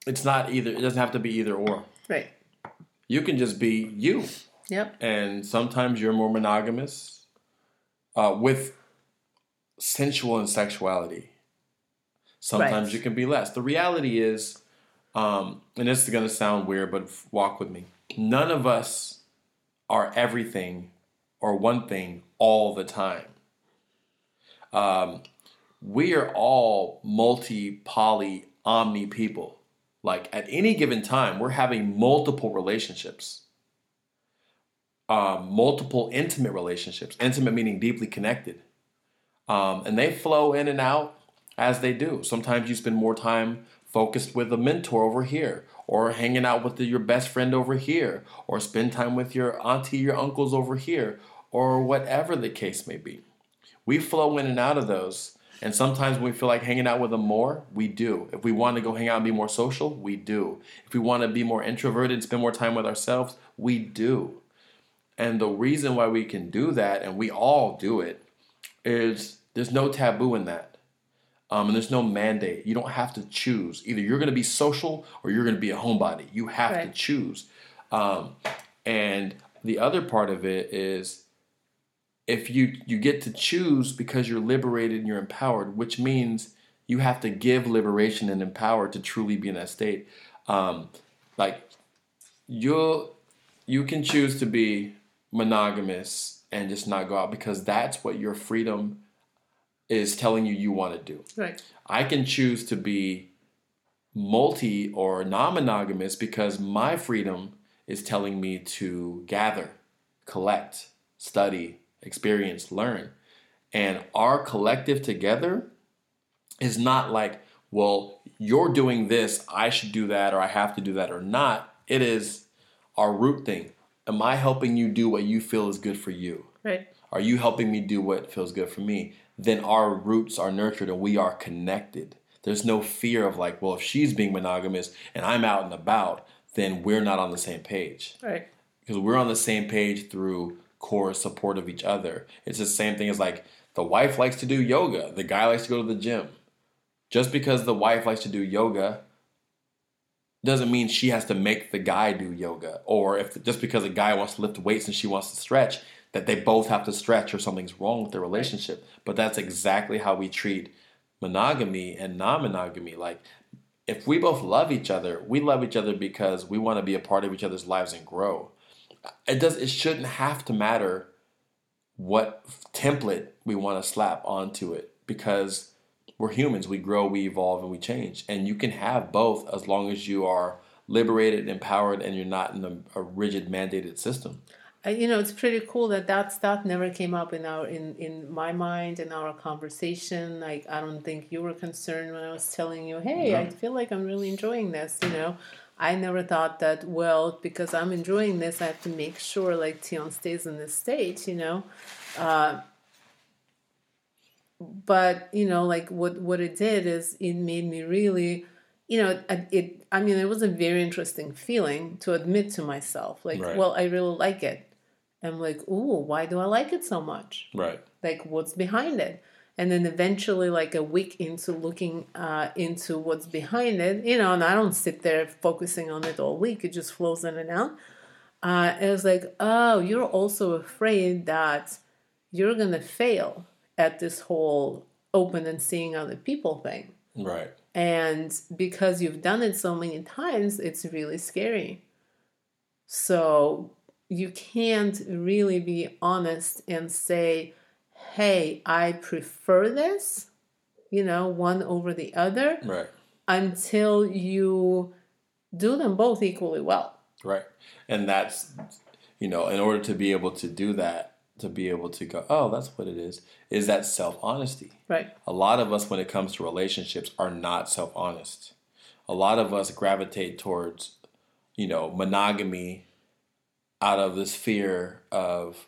it's not either. It doesn't have to be either or.
right
You can just be you,
yep
and sometimes you're more monogamous uh, with sensual and sexuality. Sometimes
Right.
you can be less. The reality is, um, and this is going to sound weird, but walk with me. None of us are everything or one thing all the time. Um, we are all multi, poly, omni people. Like at any given time, we're having multiple relationships um, multiple intimate relationships. Intimate meaning deeply connected. Um, and they flow in and out as they do. Sometimes you spend more time focused with a mentor over here, or hanging out with the, your best friend over here, or spend time with your auntie, your uncles over here, or whatever the case may be. We flow in and out of those. And sometimes when we feel like hanging out with them more, we do. If we want to go hang out and be more social, we do. If we want to be more introverted and spend more time with ourselves, we do. And the reason why we can do that, and we all do it, is there's no taboo in that. Um, and there's no mandate. You don't have to choose. Either you're going to be social or you're going to be a homebody. You have to choose. Um, and the other part of it is if you you get to choose because you're liberated and you're empowered, which means you have to give liberation and empower to truly be in that state. Um, like you'll you can choose to be monogamous and just not go out because that's what your freedom is telling you you want to do.
right
I can choose to be multi or non monogamous because my freedom is telling me to gather, collect, study, experience, learn. And our collective together is not like, well, you're doing this, I should do that, or I have to do that, or not. It is our root thing. Am I helping you do what you feel is good for you?
right
Are you helping me do what feels good for me? Then our roots are nurtured and we are connected. There's no fear of like, well, if she's being monogamous and I'm out and about, then we're not on the same page.
right
Because we're on the same page through core support of each other. It's the same thing as like the wife likes to do yoga, the guy likes to go to the gym. Just because the wife likes to do yoga doesn't mean she has to make the guy do yoga. Or if just because a guy wants to lift weights and she wants to stretch that they both have to stretch or something's wrong with their relationship. But that's exactly how we treat monogamy and non-monogamy. Like if we both love each other we love each other because we want to be a part of each other's lives and grow it does it shouldn't have to matter what template we want to slap onto it because we're humans. We grow, we evolve, and we change. And you can have both as long as you are liberated, empowered, and you're not in a, a rigid, mandated system.
You know it's pretty cool that that stuff never came up in our in in my mind in our conversation like i don't think you were concerned when i was telling you hey i feel like i'm really enjoying this you know i never thought that well because i'm enjoying this i have to make sure like tion stays in this state you know uh, but you know like what what it did is it made me really you know it, it i mean it was a very interesting feeling to admit to myself like
Right.
well i really like it i'm like ooh why do i like it so much
Right.
like what's behind it and then eventually like a week into looking uh, into what's behind it you know and i don't sit there focusing on it all week it just flows in and out uh, it was like oh you're also afraid that you're gonna fail at this whole open and seeing other people thing
Right.
and because you've done it so many times, it's really scary. So you can't really be honest and say, hey, I prefer this, you know, one over the other,
Right.
until you do them both equally well.
Right. And that's, you know, in order to be able to do that, to be able to go, oh, that's what it is, is that self honesty.
Right.
A lot of us, when it comes to relationships, are not self honest. A lot of us gravitate towards, you know, monogamy out of this fear of,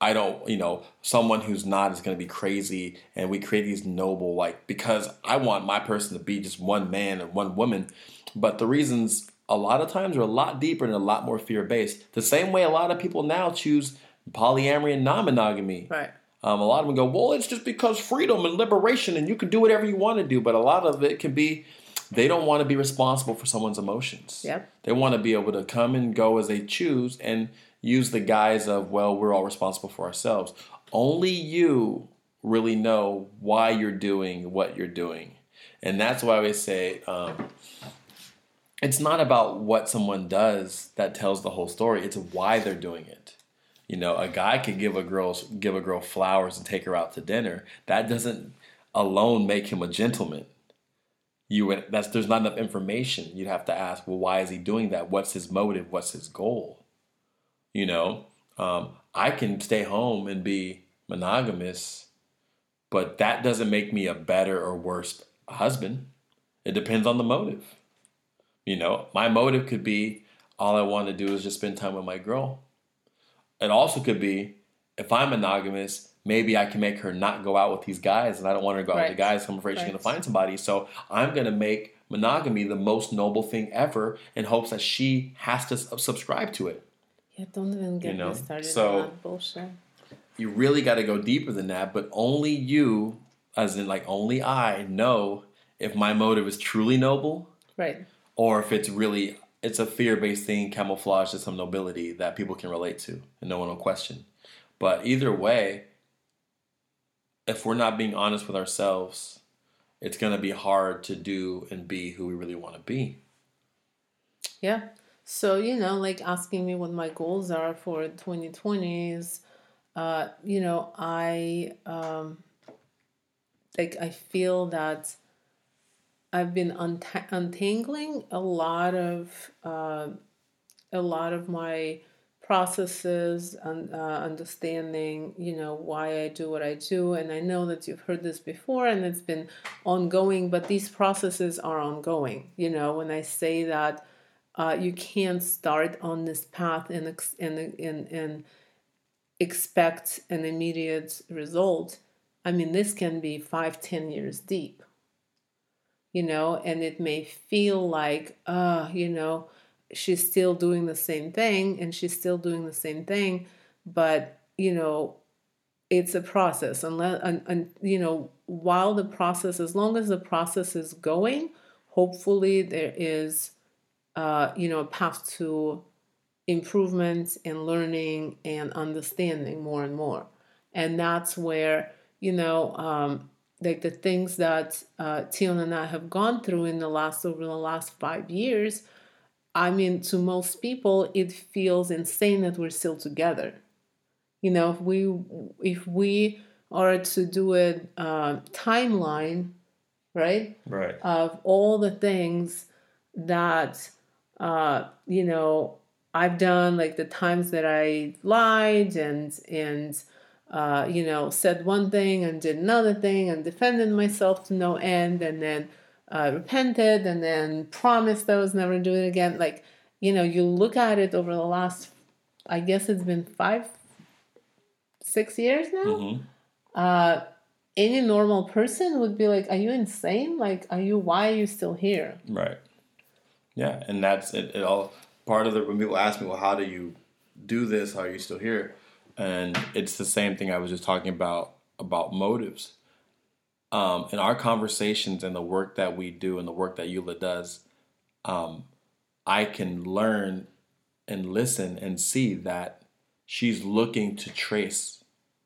I don't, you know, someone who's not is going to be crazy. And we create these noble, like, because I want my person to be just one man and one woman. But the reasons a lot of times are a lot deeper and a lot more fear based. The same way a lot of people now choose polyamory and non monogamy.
Right.
Um, a lot of them go, well, it's just because freedom and liberation, and you can do whatever you want to do. But a lot of it can be they don't want to be responsible for someone's emotions.
Yep.
They want to be able to come and go as they choose and use the guise of, well, we're all responsible for ourselves. Only you really know why you're doing what you're doing. And that's why we say um, it's not about what someone does that tells the whole story, it's why they're doing it. You know, a guy could give a girl give a girl flowers and take her out to dinner. That doesn't alone make him a gentleman. You would that's there's not enough information. You'd have to ask, well, why is he doing that? What's his motive? What's his goal? You know, um, I can stay home and be monogamous, but that doesn't make me a better or worse husband. It depends on the motive. You know, my motive could be all I want to do is just spend time with my girl. It also could be if I'm monogamous, maybe I can make her not go out with these guys, and I don't want her to go out with the guys. So I'm afraid she's going to find somebody. So I'm going to make monogamy the most noble thing ever, in hopes that she has to subscribe to it.
Yeah, don't even get
You know,
me started
so-
on that bullshit.
You really got to go deeper than that. But only you, as in like only I, know if my motive is truly noble
Right.
or if it's really it's a fear-based thing camouflaged as some nobility that people can relate to and no one will question but either way if we're not being honest with ourselves it's going to be hard to do and be who we really want to be
Yeah. So, you know, like asking me what my goals are for 2020 is, uh, you know, I, um, like, I feel that I've been unt- untangling a lot of, uh, a lot of my processes and uh, understanding, you know, why I do what I do. And I know that you've heard this before and it's been ongoing, but these processes are ongoing. You know, when I say that, uh, you can't start on this path and, ex- and, and, and expect an immediate result. I mean, this can be five, ten years deep, you know, and it may feel like, uh, you know, she's still doing the same thing and she's still doing the same thing, but, you know, it's a process unless and, and you know while the process as long as the process is going hopefully there is uh, you know, a path to improvement and learning and understanding more and more. And that's where, you know, um, like the things that uh, Tion and I have gone through in the last, over the last five years, I mean, to most people, it feels insane that we're still together. You know, if we, if we are to do a uh, timeline, right?
right
of all the things that uh, you know I've done, like the times that I lied and and uh, you know said one thing and did another thing and defended myself to no end, and then uh, repented and then promised I was never to do it again. Like you know, you look at it over the last, I guess it's been five, six years now uh, any normal person would be like, "Are you insane? Like, are you? Why are you still here?"
right yeah and that's it, it all part of the when people ask me well how do you do this how are you still here and it's the same thing i was just talking about about motives. Um, in our conversations and the work that we do and the work that Eula does, um, I can learn and listen and see that she's looking to trace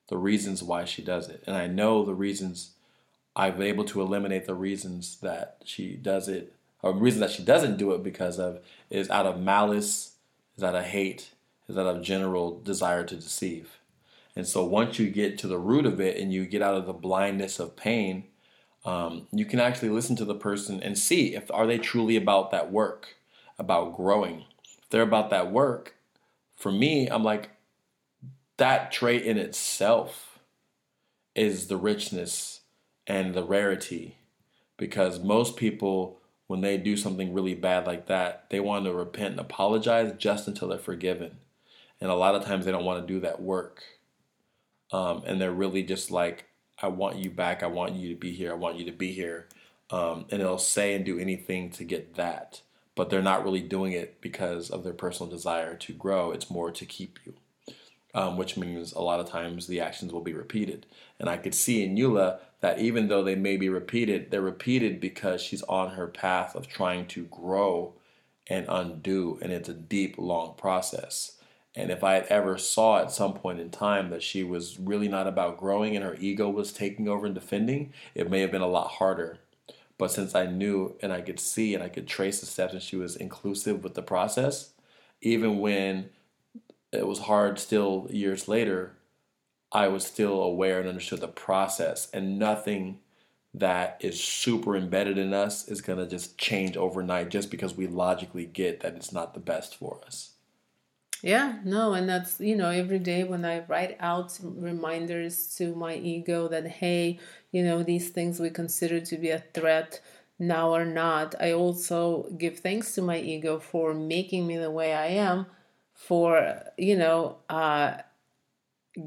the reasons why she does it. And I know the reasons I've been able to eliminate the reasons that she does it or reason that she doesn't do it because of is out of malice, is out of hate, is out of general desire to deceive. And so once you get to the root of it and you get out of the blindness of pain, um, you can actually listen to the person and see if are they truly about that work, about growing. If they're about that work, for me, I'm like that trait in itself is the richness and the rarity because most people when they do something really bad like that, they want to repent and apologize just until they're forgiven. And a lot of times they don't want to do that work. Um, and they're really just like, I want you back. I want you to be here. I want you to be here. Um, and they'll say and do anything to get that. But they're not really doing it because of their personal desire to grow. It's more to keep you, um, which means a lot of times the actions will be repeated. And I could see in Eula that even though they may be repeated, they're repeated because she's on her path of trying to grow and undo, and it's a deep, long process. And if I had ever saw at some point in time that she was really not about growing and her ego was taking over and defending, it may have been a lot harder. But since I knew and I could see and I could trace the steps and she was inclusive with the process, even when it was hard still years later, I was still aware and understood the process, and nothing that is super embedded in us is going to just change overnight just because we logically get that it's not the best for us.
Yeah, no, and that's, you know, every day when I write out reminders to my ego that, hey, you know, these things we consider to be a threat now are not, I also give thanks to my ego for making me the way I am, for, you know, uh,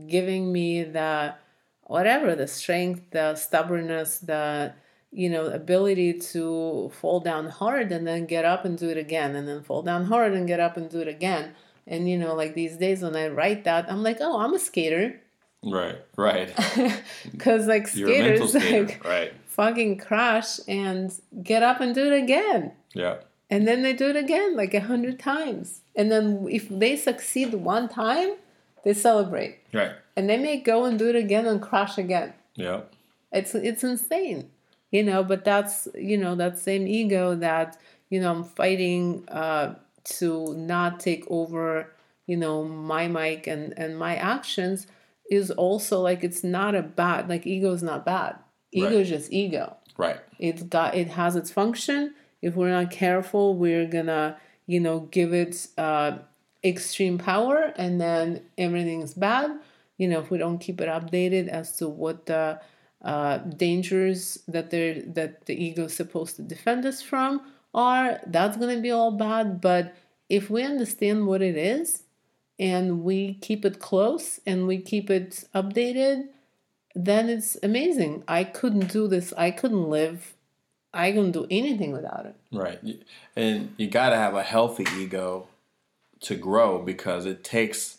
giving me the whatever the strength the stubbornness the you know ability to fall down hard and then get up and do it again and then fall down hard and get up and do it again. And you know like these days when i write that i'm like oh i'm a skater.
Right right.
Because like skaters
skater,
like
right.
fucking crash and get up and do it again.
Yeah.
And then they do it again like a hundred times. And then if they succeed one time they celebrate.
Right.
And they may go and do it again and crash again.
Yeah.
It's it's insane. You know, but that's you know, that same ego that, you know, I'm fighting uh to not take over, you know, my mic and, and my actions is also like it's not a bad like ego is not bad. Ego
Right.
is just ego.
Right.
It's got it has its function. If we're not careful, we're gonna, you know, give it uh extreme power and then everything's bad. You know, if we don't keep it updated as to what the uh, dangers that they're that the ego is supposed to defend us from are, that's gonna be all bad. But if we understand what it is and we keep it close and we keep it updated, then it's amazing. I couldn't do this. I couldn't live. I couldn't do anything without it.
Right. And you got to have a healthy ego to grow because it takes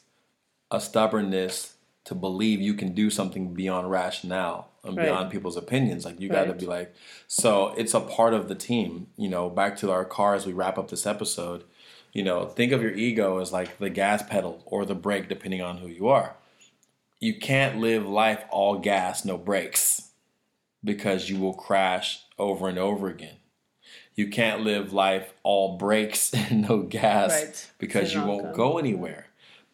a stubbornness to believe you can do something beyond rationale and
Right.
beyond people's opinions. Like you got to be like, so it's a part of the team. You know, back to our car as we wrap up this episode. You know, think of your ego as like the gas pedal or the brake, depending on who you are. You can't live life all gas, no brakes, because you will crash over and over again you can't live life all brakes and no gas
Right.
because you won't go anywhere.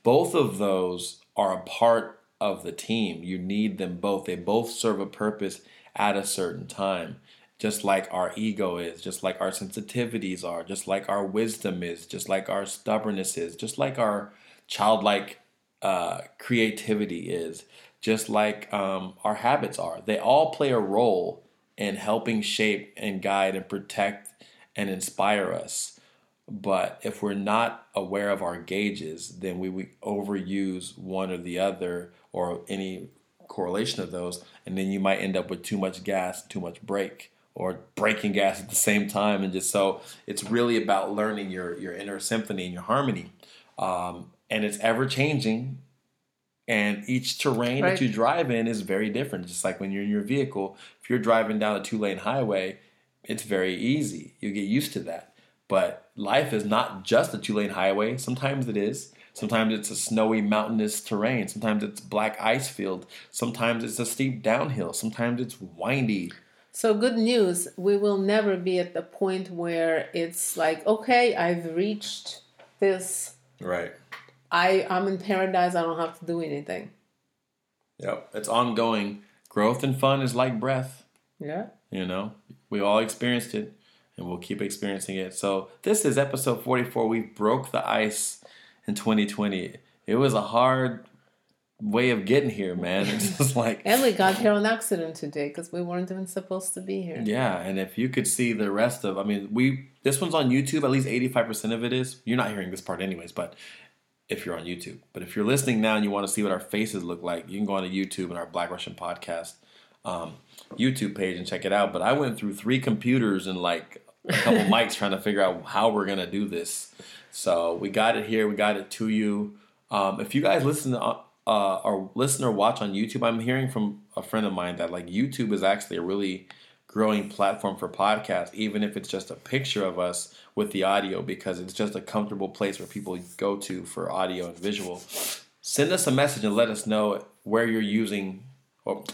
Both of those are a part of the team. You need them both. They both serve a purpose at a certain time. Just like our ego is, just like our sensitivities are, just like our wisdom is, just like our stubbornness is, just like our childlike uh, creativity is, just like um, our habits are. They all play a role in helping shape and guide and protect and inspire us. But if we're not aware of our gauges, then we, we overuse one or the other or any correlation of those, and then you might end up with too much gas, too much brake, or braking gas at the same time, and just so it's really about learning your your inner symphony and your harmony, um, and it's ever changing. And each terrain
Right.
that you drive in is very different. Just like when you're in your vehicle, if you're driving down a two lane highway, it's very easy. You get used to that. But life is not just a two lane highway. Sometimes it is. Sometimes it's a snowy mountainous terrain. Sometimes it's black ice field. Sometimes it's a steep downhill. Sometimes it's windy.
So good news, we will never be at the point where it's like, okay, I've reached this.
Right.
I I'm in paradise. I don't have to do anything.
Yep. It's ongoing. Growth and fun is like breath.
Yeah.
You know, we all experienced it and we'll keep experiencing it. So, this is episode 44. We broke the ice in 2020. It was a hard way of getting here, man. It's just like,
And we got here on accident today because we weren't even supposed to be here.
yeah. And if you could see the rest of, I mean, we, this one's on YouTube, at least 85% of it is. You're not hearing this part, anyways, but if you're on YouTube. But if you're listening now and you want to see what our faces look like, you can go on to YouTube and our Black Russian podcast um, YouTube page and check it out. But I went through three computers and like a couple mics trying to figure out how we're gonna do this. So we got it here. We got it to you. Um, if you guys listen to uh, uh, or listen or watch on YouTube, I'm hearing from a friend of mine that like YouTube is actually a really growing platform for podcasts, even if it's just a picture of us with the audio, because it's just a comfortable place where people go to for audio and visual. Send us a message and let us know where you're using, or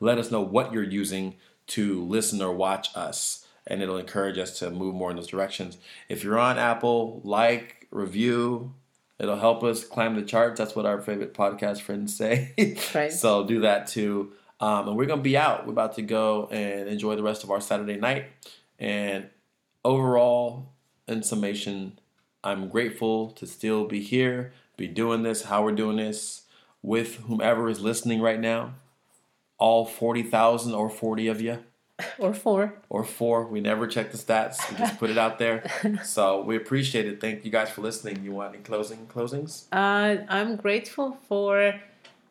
let us know what you're using to listen or watch us, and it'll encourage us to move more in those directions. If you're on Apple, like, review. It'll help us climb the charts. That's what our favorite podcast friends say.
Right.
So do that too. Um, and we're gonna be out. We're about to go and enjoy the rest of our Saturday night. And overall, in summation, I'm grateful to still be here, be doing this, how we're doing this, with whomever is listening right now. All forty thousand or forty of you
Or four.
or four. We never check the stats. We just put it out there. So we appreciate it. Thank you guys for listening. You want any closing closings?
Uh, I'm grateful for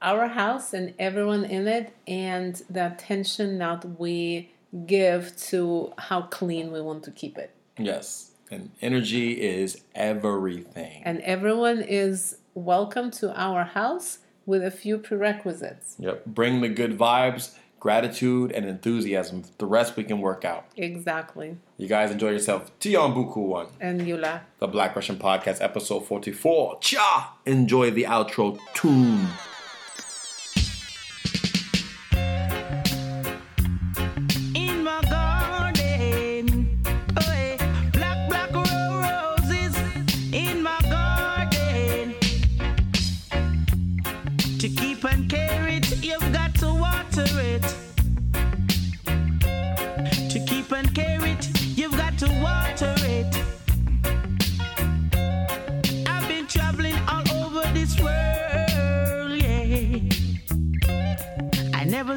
our house and everyone in it and the attention that we give to how clean we want to keep it.
Yes. And energy is everything.
And everyone is welcome to our house with a few prerequisites.
Yep. Bring the good vibes, gratitude, and enthusiasm. The rest we can work out.
Exactly.
You guys enjoy yourself. Tion Buku one.
And Yula.
The Black Russian Podcast, episode 44. Cha! Enjoy the outro tune.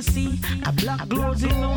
See. A black rose in no